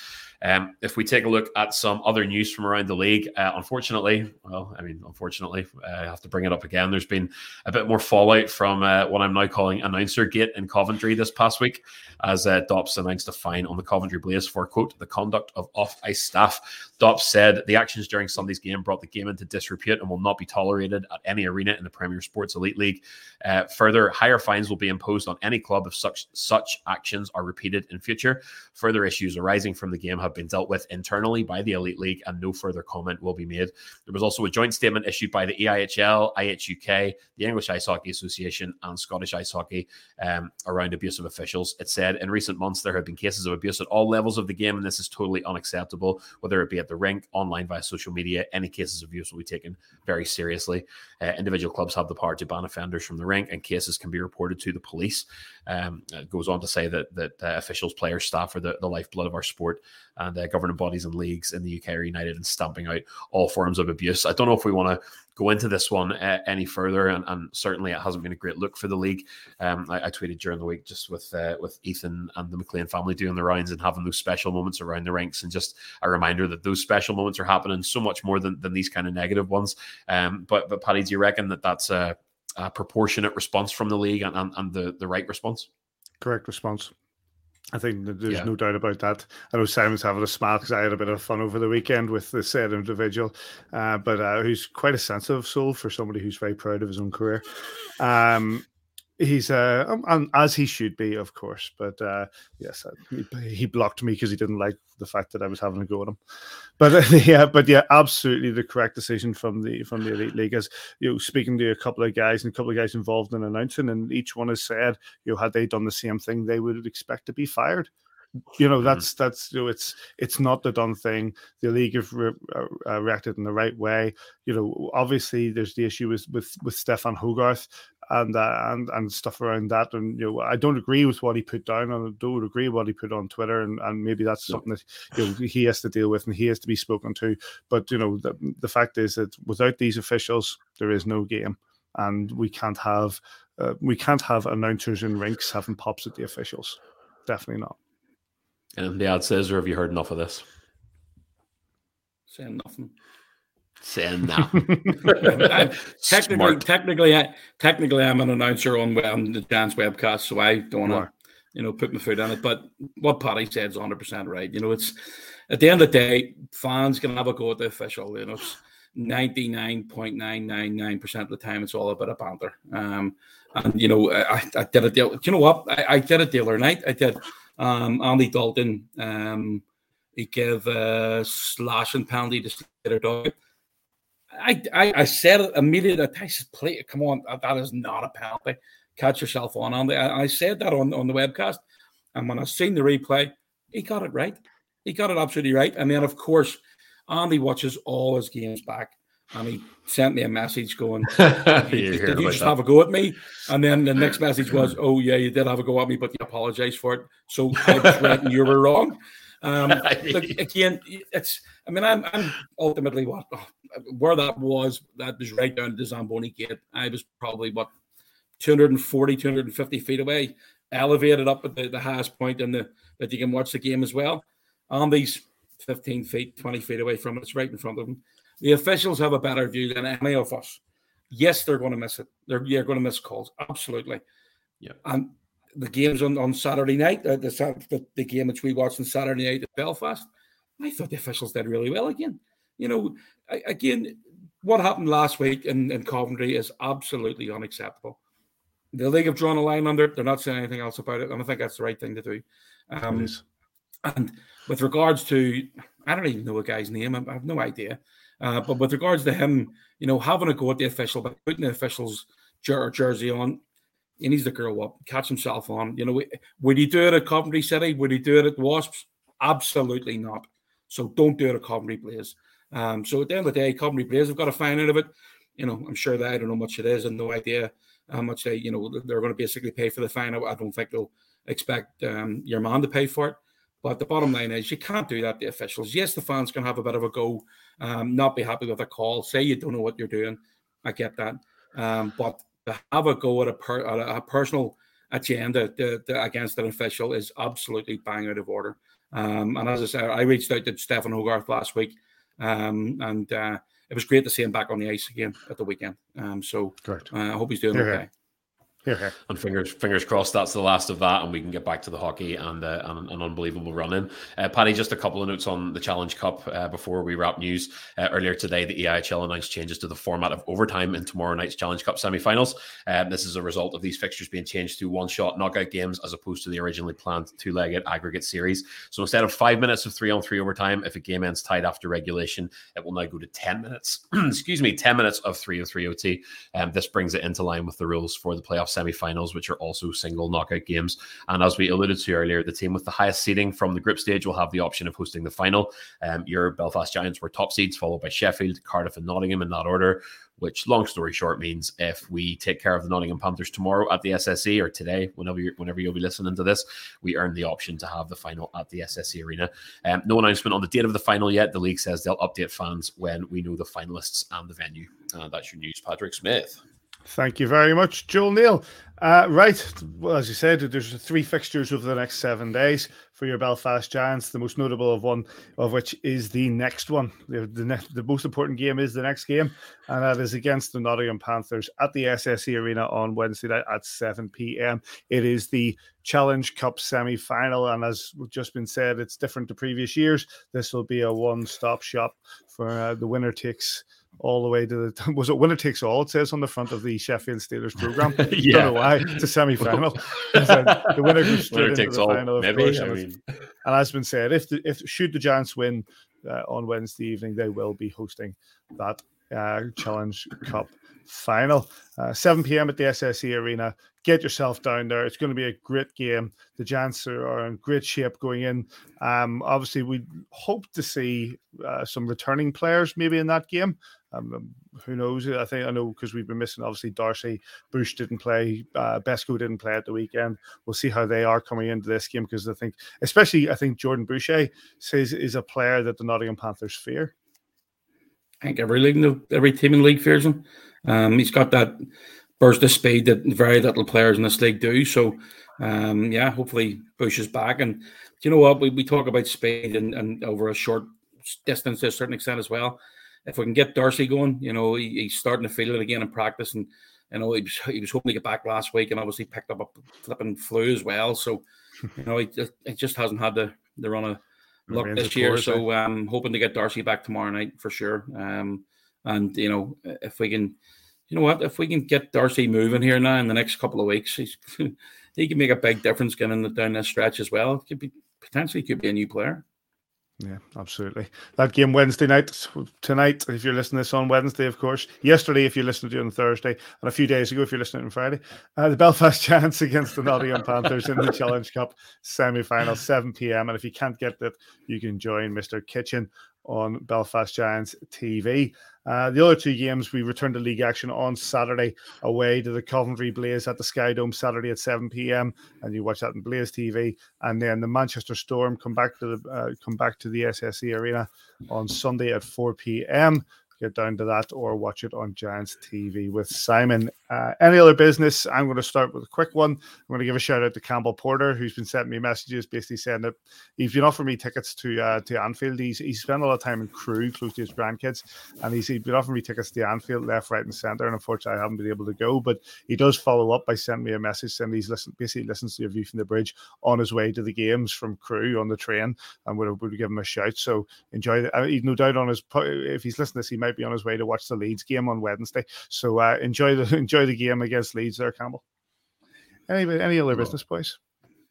Um, if we take a look at some other news from around the league, uh, unfortunately, well, I mean, unfortunately, uh, I have to bring it up again. There's been a bit more fallout from uh, what I'm now calling announcer gate in Coventry this past week, as uh, Dops announced a fine on the Coventry Blaze for quote the conduct of off ice staff. Dops said the actions during Sunday's game brought the game into disrepute and will not be tolerated at any arena in the Premier Sports Elite League. Uh, further, higher fines will be imposed on any club if such such actions are repeated in future. Further issues arising from the game have been dealt with internally by the Elite League, and no further comment will be made. There was also a joint statement issued by the EIHL, IHUK, the English Ice Hockey Association, and Scottish Ice Hockey um, around abusive officials. It said in recent months there have been cases of abuse at all levels of the game, and this is totally unacceptable, whether it be at the rink, online via social media. Any cases of abuse will be taken very seriously. Uh, individual clubs have the power to ban offenders from the rink, and cases can be reported to the police. Um, it goes on to say that that uh, officials, players, staff are the, the lifeblood of our sport, and uh, governing bodies and leagues in the UK are united in stamping out all forms of abuse. I don't know if we want to go into this one uh, any further, and, and, certainly it hasn't been a great look for the league. Um, I, I, tweeted during the week just with uh, with Ethan and the McLean family doing the rounds and having those special moments around the ranks, and just a reminder that those special moments are happening so much more than, than these kind of negative ones. Um, but but Paddy, do you reckon that that's a, a proportionate response from the league and, and, and the the right response? Correct response. I think there's yeah. no doubt about that. I know Simon's having a smile because I had a bit of fun over the weekend with the said individual, uh, but uh, who's quite a sensitive soul for somebody who's very proud of his own career. Um, He's uh, um, and as he should be, of course. But uh, yes, uh, he, blocked me because he didn't like the fact that I was having a go at him. But uh, *laughs* yeah, but yeah, absolutely the correct decision from the from the elite league. As you know, speaking to a couple of guys and a couple of guys involved in announcing, and each one has said, you know, had they done the same thing, they would expect to be fired you know that's mm-hmm. that's you know, it's it's not the done thing the league have re- uh, reacted in the right way you know obviously there's the issue with with, with stefan hogarth and uh, and and stuff around that. And you know i don't agree with what he put down. And i don't agree with what he put on twitter and, and maybe that's something that you know he has to deal with and he has to be spoken to. But you know the, the fact is that without these officials there is no game. And we can't have uh, we can't have announcers in rinks having pops at the officials. Definitely not. And the ad says, or have you heard enough of this? Saying nothing. Saying now. *laughs* *laughs* technically, technically, I, technically, I'm an announcer on, on the dance webcast, so I don't want to, you know, put my foot on it. But what Paddy said is 100 percent right. You know, it's at the end of the day, fans can have a go at the official. You know, 99.999% of the time, it's all about a banter. Um, and you know, I, I did it. You know what? I, I did it the other night. I did um, Andy Dalton, um, he gave a slashing penalty to Slater Doggo. I, I, I said it immediately. I said, "Play, come on, that is not a penalty. Catch yourself on." Andy. I, I said that on, on the webcast, and when I seen the replay, he got it right. He got it absolutely right. And then, of course, Andy watches all his games back and he sent me a message going, *laughs* "Did you just that. have a go at me?" And then the next *laughs* message was, "Oh yeah, you did have a go at me, but you apologized for it. So I was right and you were wrong." *laughs* Um, look, again, it's. I mean, I'm, I'm ultimately what where that was. That was right down to the Zamboni gate. I was probably what 240, 250 feet away, elevated up at the, the highest point in the that you can watch the game as well. On these 15 feet, 20 feet away from it, it's right in front of them. The officials have a better view than any of us. Yes, they're going to miss it. They're, they're going to miss calls. Absolutely. Yeah. And the games on, on Saturday night, uh, the, the, the game which we watched on Saturday night at Belfast, I thought the officials did really well again. You know, I, again, what happened last week in, in Coventry is absolutely unacceptable. The league have drawn a line under it. They're not saying anything else about it. And I think that's the right thing to do. Um, and with regards to, I don't even know a guy's name. I have no idea. Uh, but with regards to him, you know, having a go at the official, but putting the official's jer- jersey on, he needs to grow up, catch himself on. You know, would he do it at Coventry City? Would he do it at Wasps? Absolutely not. So don't do it at Coventry Blaze. Um, so at the end of the day, Coventry Blaze have got a fine out of it. You know, I'm sure that I don't know much it is and no idea how much they, you know, they're going to basically pay for the fine. I don't think they'll expect um, your man to pay for it. But the bottom line is you can't do that to officials. Yes, the fans can have a bit of a go, um, not be happy with a call, say you don't know what you're doing. I get that. Um, but to have a go at a, per, at a personal agenda to, to, against an official is absolutely bang out of order. Um, and as I said, I reached out to Stefan Hogarth last week, um, and uh, it was great to see him back on the ice again at the weekend. Um, so uh, I hope he's doing okay. Here, *laughs* And fingers fingers crossed that's the last of that, and we can get back to the hockey and, uh, and an unbelievable run in. Uh, Paddy, just a couple of notes on the Challenge Cup uh, before we wrap news. Uh, earlier today, the EIHL announced changes to the format of overtime in tomorrow night's Challenge Cup semi-finals. Um, this is a result of these fixtures being changed to one-shot knockout games as opposed to the originally planned two-legged aggregate series. So instead of five minutes of three-on-three overtime, if a game ends tied after regulation, it will now go to ten minutes. *clears throat* excuse me, ten minutes of three-on-three OT. Um, this brings it into line with the rules for the playoff semi-finals, which are also single knockout games. And as we alluded to earlier, the team with the highest seeding from the group stage will have the option of hosting the final. Um, your Belfast Giants were top seeds, followed by Sheffield, Cardiff, and Nottingham in that order. Which, long story short, means if we take care of the Nottingham Panthers tomorrow at the SSE or today, whenever you're, whenever you'll be listening to this, we earn the option to have the final at the SSE Arena. Um, no announcement on the date of the final yet. The league says they'll update fans when we know the finalists and the venue. Uh, that's your news, Patrick Smith. Thank you very much, Joel Neal. Uh, right, well, as you said, there's three fixtures over the next seven days for your Belfast Giants. The most notable of one of which is the next one. The, the, ne- the most important game is the next game, and that is against the Nottingham Panthers at the SSE Arena on Wednesday night at 7 p.m. It is the Challenge Cup semi final, and as just been said, it's different to previous years. This will be a one stop shop for uh, the winner takes all the way to the *laughs* was it winner takes all? It says on the front of the Sheffield Steelers program. *laughs* yeah, don't know why it's a semi final. *laughs* the winner goes straight Winner into takes the all, final. Maybe, course, I and, mean- and as been said, if the, if should the Giants win uh, on Wednesday evening, they will be hosting that uh, Challenge Cup final. Uh, 7 p.m. at the SSE Arena. Get yourself down there. It's going to be a great game. The Giants are, are in great shape going in. Um, obviously, we hope to see uh, some returning players maybe in that game. Um, um, who knows? I think I know because we've been missing. Obviously, Darcy Bush didn't play. Uh, Besco didn't play at the weekend. We'll see how they are coming into this game because I think, especially, I think Jordan Boucher says is a player that the Nottingham Panthers fear. I think every league, every team in the league fears him. Um, he's got that burst of speed that very little players in this league do. So, um, yeah, hopefully Bush is back. And you know what? We, we talk about speed and, and over a short distance to a certain extent as well. If we can get Darcy going, you know, he, he's starting to feel it again in practice. And, you know, he was, he was hoping to get back last week and obviously picked up a flipping flu as well. So, you know, he just, he just hasn't had the, the run of luck this year. course, So, um, hoping to get Darcy back tomorrow night for sure. Um, and you know, if we can, you know what, if we can get Darcy moving here now in the next couple of weeks, he's, *laughs* he can make a big difference getting down this stretch as well. Could be potentially could be a new player. Yeah, absolutely. That game Wednesday night, tonight, if you're listening to this on Wednesday, of course. Yesterday, if you're listening to it on Thursday, and a few days ago, if you're listening on Friday, uh, the Belfast *laughs* Giants against the Nottingham Panthers in the Challenge Cup semi final, 7 p.m. And if you can't get that, you can join Mr. Kitchen on Belfast Giants TV. Uh, the other two games, we return to league action on Saturday away to the Coventry Blaze at the Sky Dome Saturday at 7 p.m. and you watch that on Blaze TV. And then the Manchester Storm come back to the uh, come back to the SSE Arena on Sunday at 4 p.m. Get down to that or watch it on Giants TV with Simon. Uh, any other business? I'm going to start with a quick one. I'm going to give a shout out to Campbell Porter, who's been sending me messages, basically saying that he's been offering me tickets to uh, to Anfield. He's he's spent a lot of time in Crewe, close to his grandkids, and he's, he's been offering me tickets to Anfield, left, right, and centre. And unfortunately, I haven't been able to go. But he does follow up by sending me a message saying he's listen, basically listens to your view from the bridge on his way to the games from Crewe on the train, and would give him a shout. So enjoy. Uh, he's no doubt on his if he's listening to this, he might be on his way to watch the Leeds game on Wednesday. So uh, enjoy the *laughs* enjoy the game against Leeds there, Campbell. Any any other business, boys?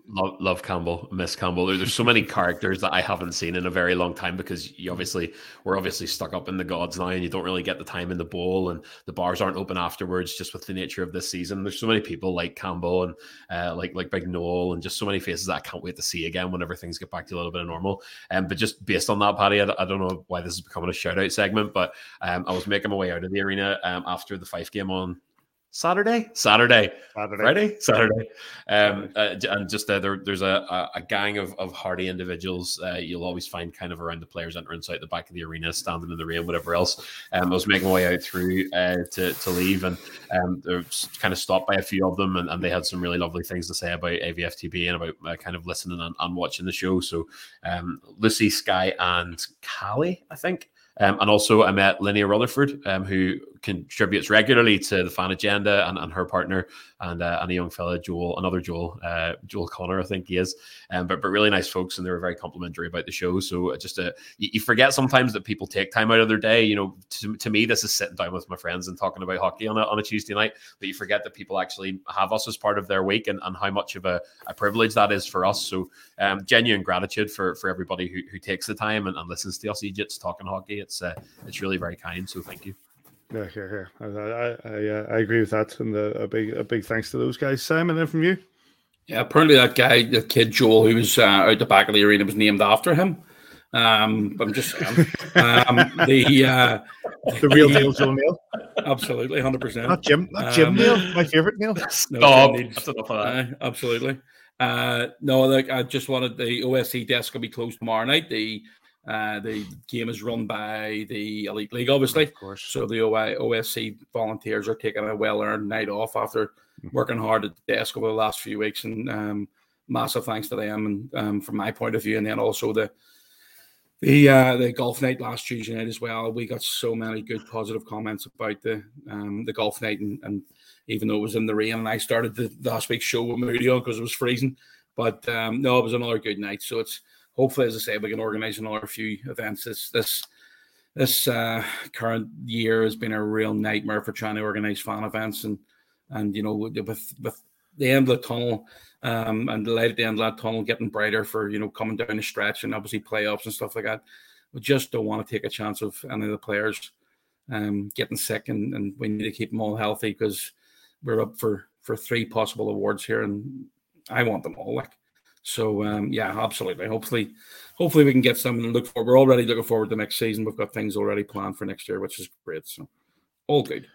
Love, love Campbell, miss Campbell. There's so many characters that I haven't seen in a very long time because you obviously we're obviously stuck up in the gods now, and you don't really get the time in the bowl, and the bars aren't open afterwards. Just with the nature of this season, there's so many people like Campbell and uh, like like Big Noel, and just so many faces that I can't wait to see again whenever things get back to a little bit of normal. Um, but just based on that, Paddy, I, I don't know why this is becoming a shout out segment, but um, I was making my way out of the arena um, after the Fife game on Saturday, Saturday, Saturday, Friday, Saturday, um, uh, and just uh, there, there's a, a, a gang of, of hardy individuals. Uh, you'll always find kind of around the players' entrance out the back of the arena, standing in the rain, whatever else. Um, I was making my way out through uh, to to leave, and um, there was kind of stopped by a few of them, and, and they had some really lovely things to say about AVFTB and about uh, kind of listening and, and watching the show. So, um, Lucy, Sky, and Callie, I think. Um, and also, I met Linnea Rutherford, um, who contributes regularly to the fan agenda, and, and her partner, and uh, and a young fella, Joel, another Joel, uh, Joel Connor, I think he is. Um, but but really nice folks, and they were very complimentary about the show. So just a, you, you forget sometimes that people take time out of their day. You know, to, to me, this is sitting down with my friends and talking about hockey on a, on a Tuesday night. But you forget that people actually have us as part of their week, and, and how much of a, a privilege that is for us. So um, genuine gratitude for for everybody who, who takes the time and, and listens to us Egypts talking hockey. It's uh, it's really very kind. So thank you. Yeah, yeah, yeah. I I, I, uh, I agree with that, and uh, a big a big thanks to those guys. Simon, then from you. Yeah, apparently that guy, the kid Joel, who was uh, out the back of the arena, was named after him. Um, I'm just saying. um, the uh, *laughs* the real Neil Joe Neil. Absolutely, hundred percent. Not Jim, not Jim Um, Neil, my favorite Neil. *laughs* No, Stop. That's enough of that. Uh, absolutely. Uh, no, like I just wanted the OSC desk will be closed tomorrow night. The uh, the game is run by the Elite League, obviously. Of course. So the OI, OSC volunteers are taking a well-earned night off after working hard at the desk over the last few weeks, and um, massive thanks to them. And um, from my point of view, and then also the the uh, the golf night last Tuesday night as well. We got so many good positive comments about the um, the golf night, and, and even though it was in the rain, and I started the last week's show with moody on because it was freezing. But um, no, it was another good night. So it's hopefully, as I say, we can organise another few events this this this uh, current year has been a real nightmare for trying to organize fan events and and you know with with the end of the tunnel um, and the light at the end of that tunnel getting brighter for you know coming down the stretch and obviously playoffs and stuff like that. We just don't want to take a chance of any of the players um, getting sick, and, and we need to keep them all healthy because we're up for for three possible awards here, and I want them all. Like so, um, yeah, absolutely. Hopefully, hopefully we can get some and look for. We're already looking forward to next season. We've got things already planned for next year, which is great. So, all good.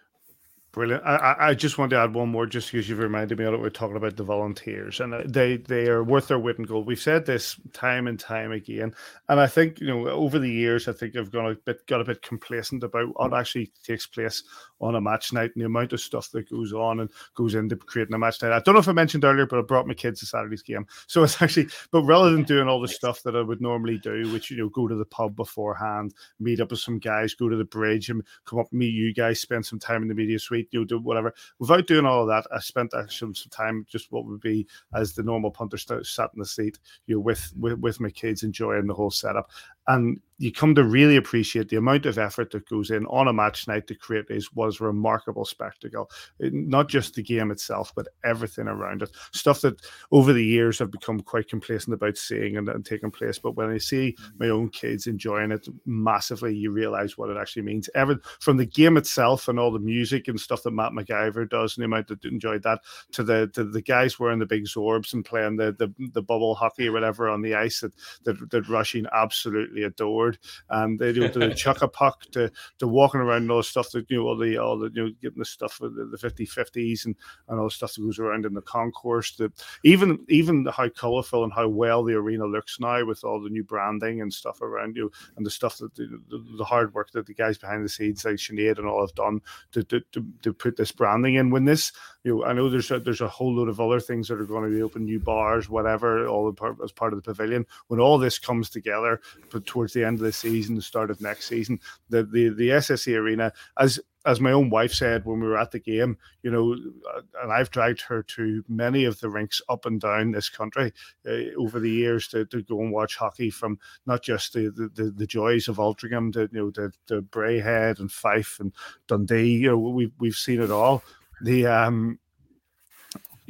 Brilliant. I, I just want to add one more, just because you've reminded me of it. We're talking about the volunteers, and uh, they they are worth their weight in gold. We've said this time and time again, and I think you know over the years, I think I've gone a bit got a bit complacent about what actually takes place on a match night and the amount of stuff that goes on and goes into creating a match night. I don't know if I mentioned earlier, but I brought my kids to Saturday's game, *laughs* so it's actually. But rather than doing all the stuff that I would normally do, which you know, go to the pub beforehand, meet up with some guys, go to the bridge, and come up meet you guys, spend some time in the media suite, you know, do whatever without doing all of that, I spent actually some time just what would be as the normal punter sat in the seat, you know, with, with with my kids enjoying the whole setup. And you come to really appreciate the amount of effort that goes in on a match night to create this was a remarkable spectacle. It, not just the game itself, but everything around it. Stuff that over the years have become quite complacent about seeing and, and taking place. But when I see mm-hmm. my own kids enjoying it massively, you realize what it actually means. Every from the game itself and all the music and stuff that Matt McIver does, and the amount that enjoyed that, to the to the guys wearing the big zorbs and playing the the, the bubble hockey or whatever on the ice that that, that Rushing absolutely adored. And they do the *laughs* chuck a puck to to walking around and all the stuff that you know all the all the you know getting the stuff with the, the 50 50s and and all the stuff that goes around in the concourse that even even how colorful and how well the arena looks now with all the new branding and stuff around you and the stuff that the, the, the hard work that the guys behind the scenes like Sinead and all have done to, to, to, to put this branding in. When this you know I know there's a, there's a whole load of other things that are going to be open new bars whatever all part, as part of the pavilion when all this comes together but towards the end of the season, the start of next season. The the the SSE Arena, as as my own wife said when we were at the game, you know, uh, and I've dragged her to many of the rinks up and down this country uh, over the years to, to go and watch hockey from not just the the, the joys of Altrincham to you know the, the Braehead and Fife and Dundee. You know, we've we've seen it all. The um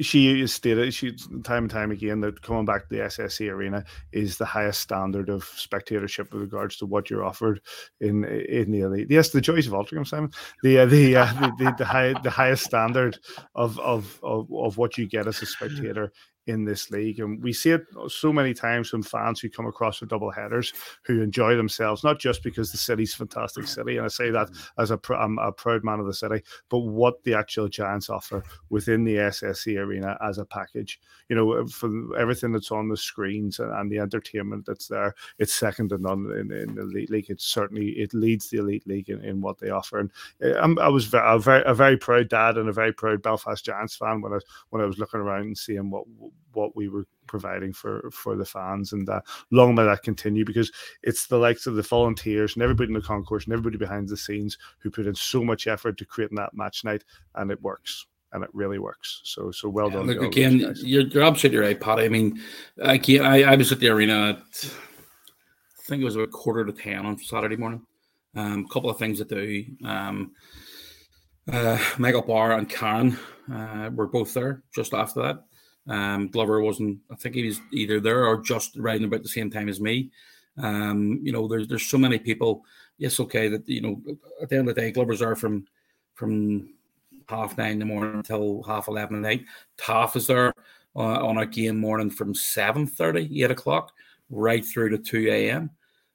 she stated she time and time again that coming back to the SSE arena is the highest standard of spectatorship with regards to what you're offered in in the elite. Yes, the choice of Altrincham, Simon. The uh, the, uh, the, the the high the highest standard of, of of of what you get as a spectator in this league. And we see it so many times from fans who come across for double headers who enjoy themselves, not just because the city's a fantastic city. And I say that mm-hmm. as a, I'm um, a proud man of the city, but what the actual Giants offer within the SSE arena as a package. You know, uh, for everything that's on the screens and the entertainment that's there, it's second to none in, in the elite league. It certainly, it leads the elite league in, in what they offer. And eh, I'm, I was a very, a very proud dad and a very proud Belfast Giants fan when I, when I was looking around and seeing what what we were providing for for the fans and uh, long may that continue because it's the likes of the volunteers and everybody in the concourse and everybody behind the scenes who put in so much effort to creating that match night and it works and it really works. So so well yeah, done. Look, again, you're, you're absolutely right, Pat. I mean, I, I I was at the arena. At, I think it was about quarter to ten on Saturday morning. A um, couple of things to do. Um, uh, Michael Barr and Karen uh, were both there just after that. Um, Glover wasn't. I think he was either there or just riding about the same time as me. Um, you know, there's there's so many people. Yes, okay, that you know, at the end of the day, Glover's are from from half nine in the morning until half eleven at night. Taff is there uh, on a game morning from 7.30, 8 o'clock, right through to two a.m.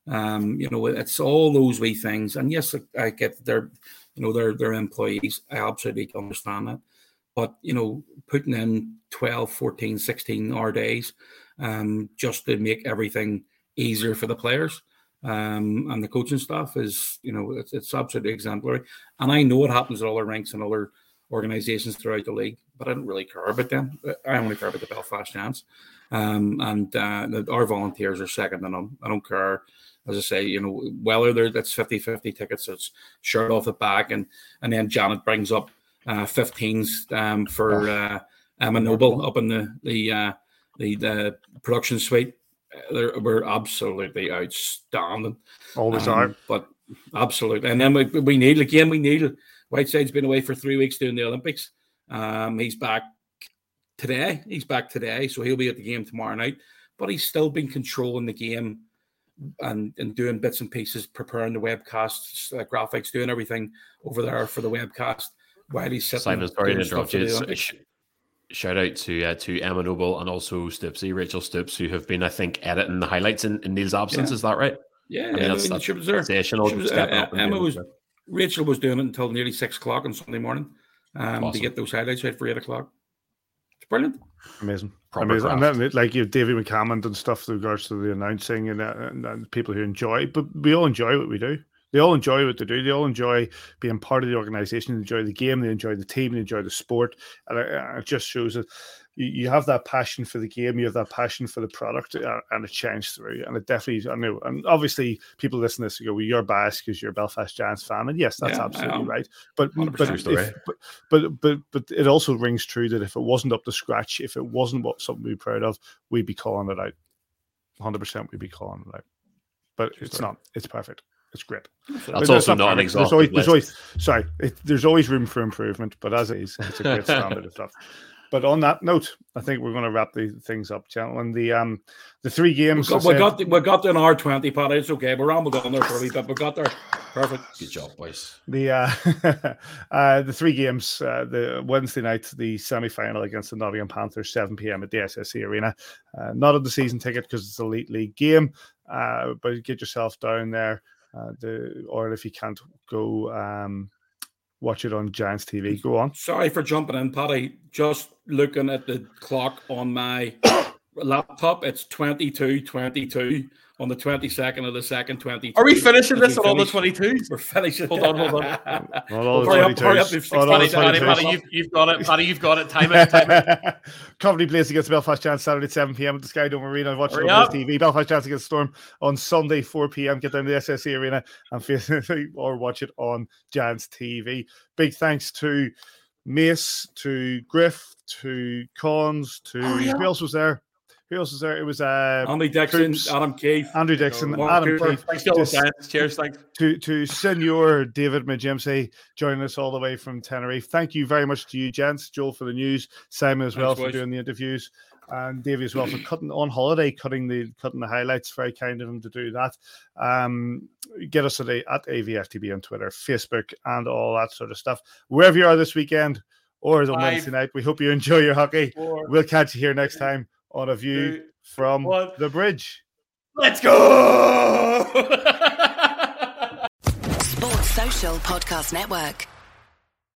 Um, you know, it's all those wee things. And yes, I get they're, you know, they're they're employees. I absolutely understand that. But, you know, putting in 12, 14, 16 hour days um, just to make everything easier for the players um, and the coaching staff is, you know, it's, it's absolutely exemplary. And I know it happens at other ranks and other organizations throughout the league, but I don't really care about them. I only care about the Belfast Giants. Um, and uh, our volunteers are second to none. I don't care as I say, you know, whether there that's 50 50 tickets, so it's shirt off the back. And, and then Janet brings up uh, 15s um, for uh, Emma Noble up in the the uh, the, the production suite. They were absolutely outstanding. Always um, are. But Absolutely. And then we, we need again, we need Whiteside's been away for three weeks doing the Olympics. Um, he's back today. He's back today, so he'll be at the game tomorrow night. But he's still been controlling the game and, and doing bits and pieces, preparing the webcasts, uh, graphics, doing everything over there for the webcast while he's sitting. Simon, sorry to interrupt you. Shout out to uh, to Emma Noble and also Stoopsy, Rachel Stoops, who have been, I think, editing the highlights in, in Neil's absence. Yeah. Is that right? Yeah, I mean, yeah, that's, I mean, that's she was there. sensational. She was, uh, Emma doing was it. Rachel was doing it until nearly six o'clock on Sunday morning um, Awesome. to get those highlights out for eight o'clock. It's brilliant. Amazing. Proper Amazing. And then, like you have David McCammond and stuff with regards to the announcing and, uh, and, and people who enjoy, but we all enjoy what we do. They all enjoy what they do. They all enjoy being part of the organization, they enjoy the game, they enjoy the team, they enjoy the sport. And it, just shows that you, have that passion for the game, you have that passion for the product, uh, and it shines through. And it definitely, I know, and obviously people listen to this and go, well, you're biased because you're a Belfast Giants fan. And yes, that's Yeah, absolutely right. But, but, if, but, but, but, but it also rings true that if it wasn't up to scratch, if it wasn't what something we'd be proud of, we'd be calling it out. 100% we'd be calling it out. But it's not, it's perfect. It's great. That's But no, it's also not an perfect. There's exhaustive always, there's always sorry, it, there's always room for improvement, but as it is, it's a great *laughs* standard of stuff. But on that note, I think we're going to wrap the things up, gentlemen. The um, the three We games. got, I we said- got, the, we got an hour 20, Pat. It's okay. We rambled on there for a wee bit. We got there. Perfect. Good job, boys. the uh, *laughs* uh, the three games. Uh, the Wednesday night, the semi final against the Nottingham Panthers, seven pm at the SSE Arena. Uh, not on the season ticket because it's a elite league game, uh, but get yourself down there. Uh, the or if you can't go, um, watch it on Giants TV. Go on. Sorry for jumping in, Paddy. Just looking at the clock on my laptop, it's 22 22 on the 22nd of the second, 22. Are we finishing this we on all the finish- 22s? We're finishing. Hold on, hold on. *laughs* Not all the Hurry up, hurry up, 22s. we've Not all the Paddy, Paddy, you've, you've got it. Paddy, you've got it. Time it, time it. *laughs* Coventry Blaze against Belfast Giants Saturday at 7 p.m. at the Sky Dome Arena. Watch it on TV. Belfast Giants against Storm on Sunday 4 p.m. Get down to the SSE Arena and *laughs* face or watch it on Giants TV. Big thanks to Mace, to Griff, to Cons, to oh, who else was there? Who else was there? It was uh, Andy Dickson, Coops, Adam Keefe, Andrew Dickson, Mark Adam Cooper. Keefe, Thanks to all the to- Cheers, thanks. to to Senor David Majimsi joining us all the way from Tenerife. Thank you very much to you, gents. Joel for the news, Simon as well Thanks, for boys. doing the interviews, and Davey as well for cutting on holiday, cutting the cutting the highlights. Very kind of him to do that. Um, get us at, a, at AVFTB on Twitter, Facebook, and all that sort of stuff. Wherever you are this weekend or on Five, Wednesday night, we hope you enjoy your hockey. Four, We'll catch you here next time on a view two, from one. the bridge. Let's go! *laughs* Sports Social Podcast Network.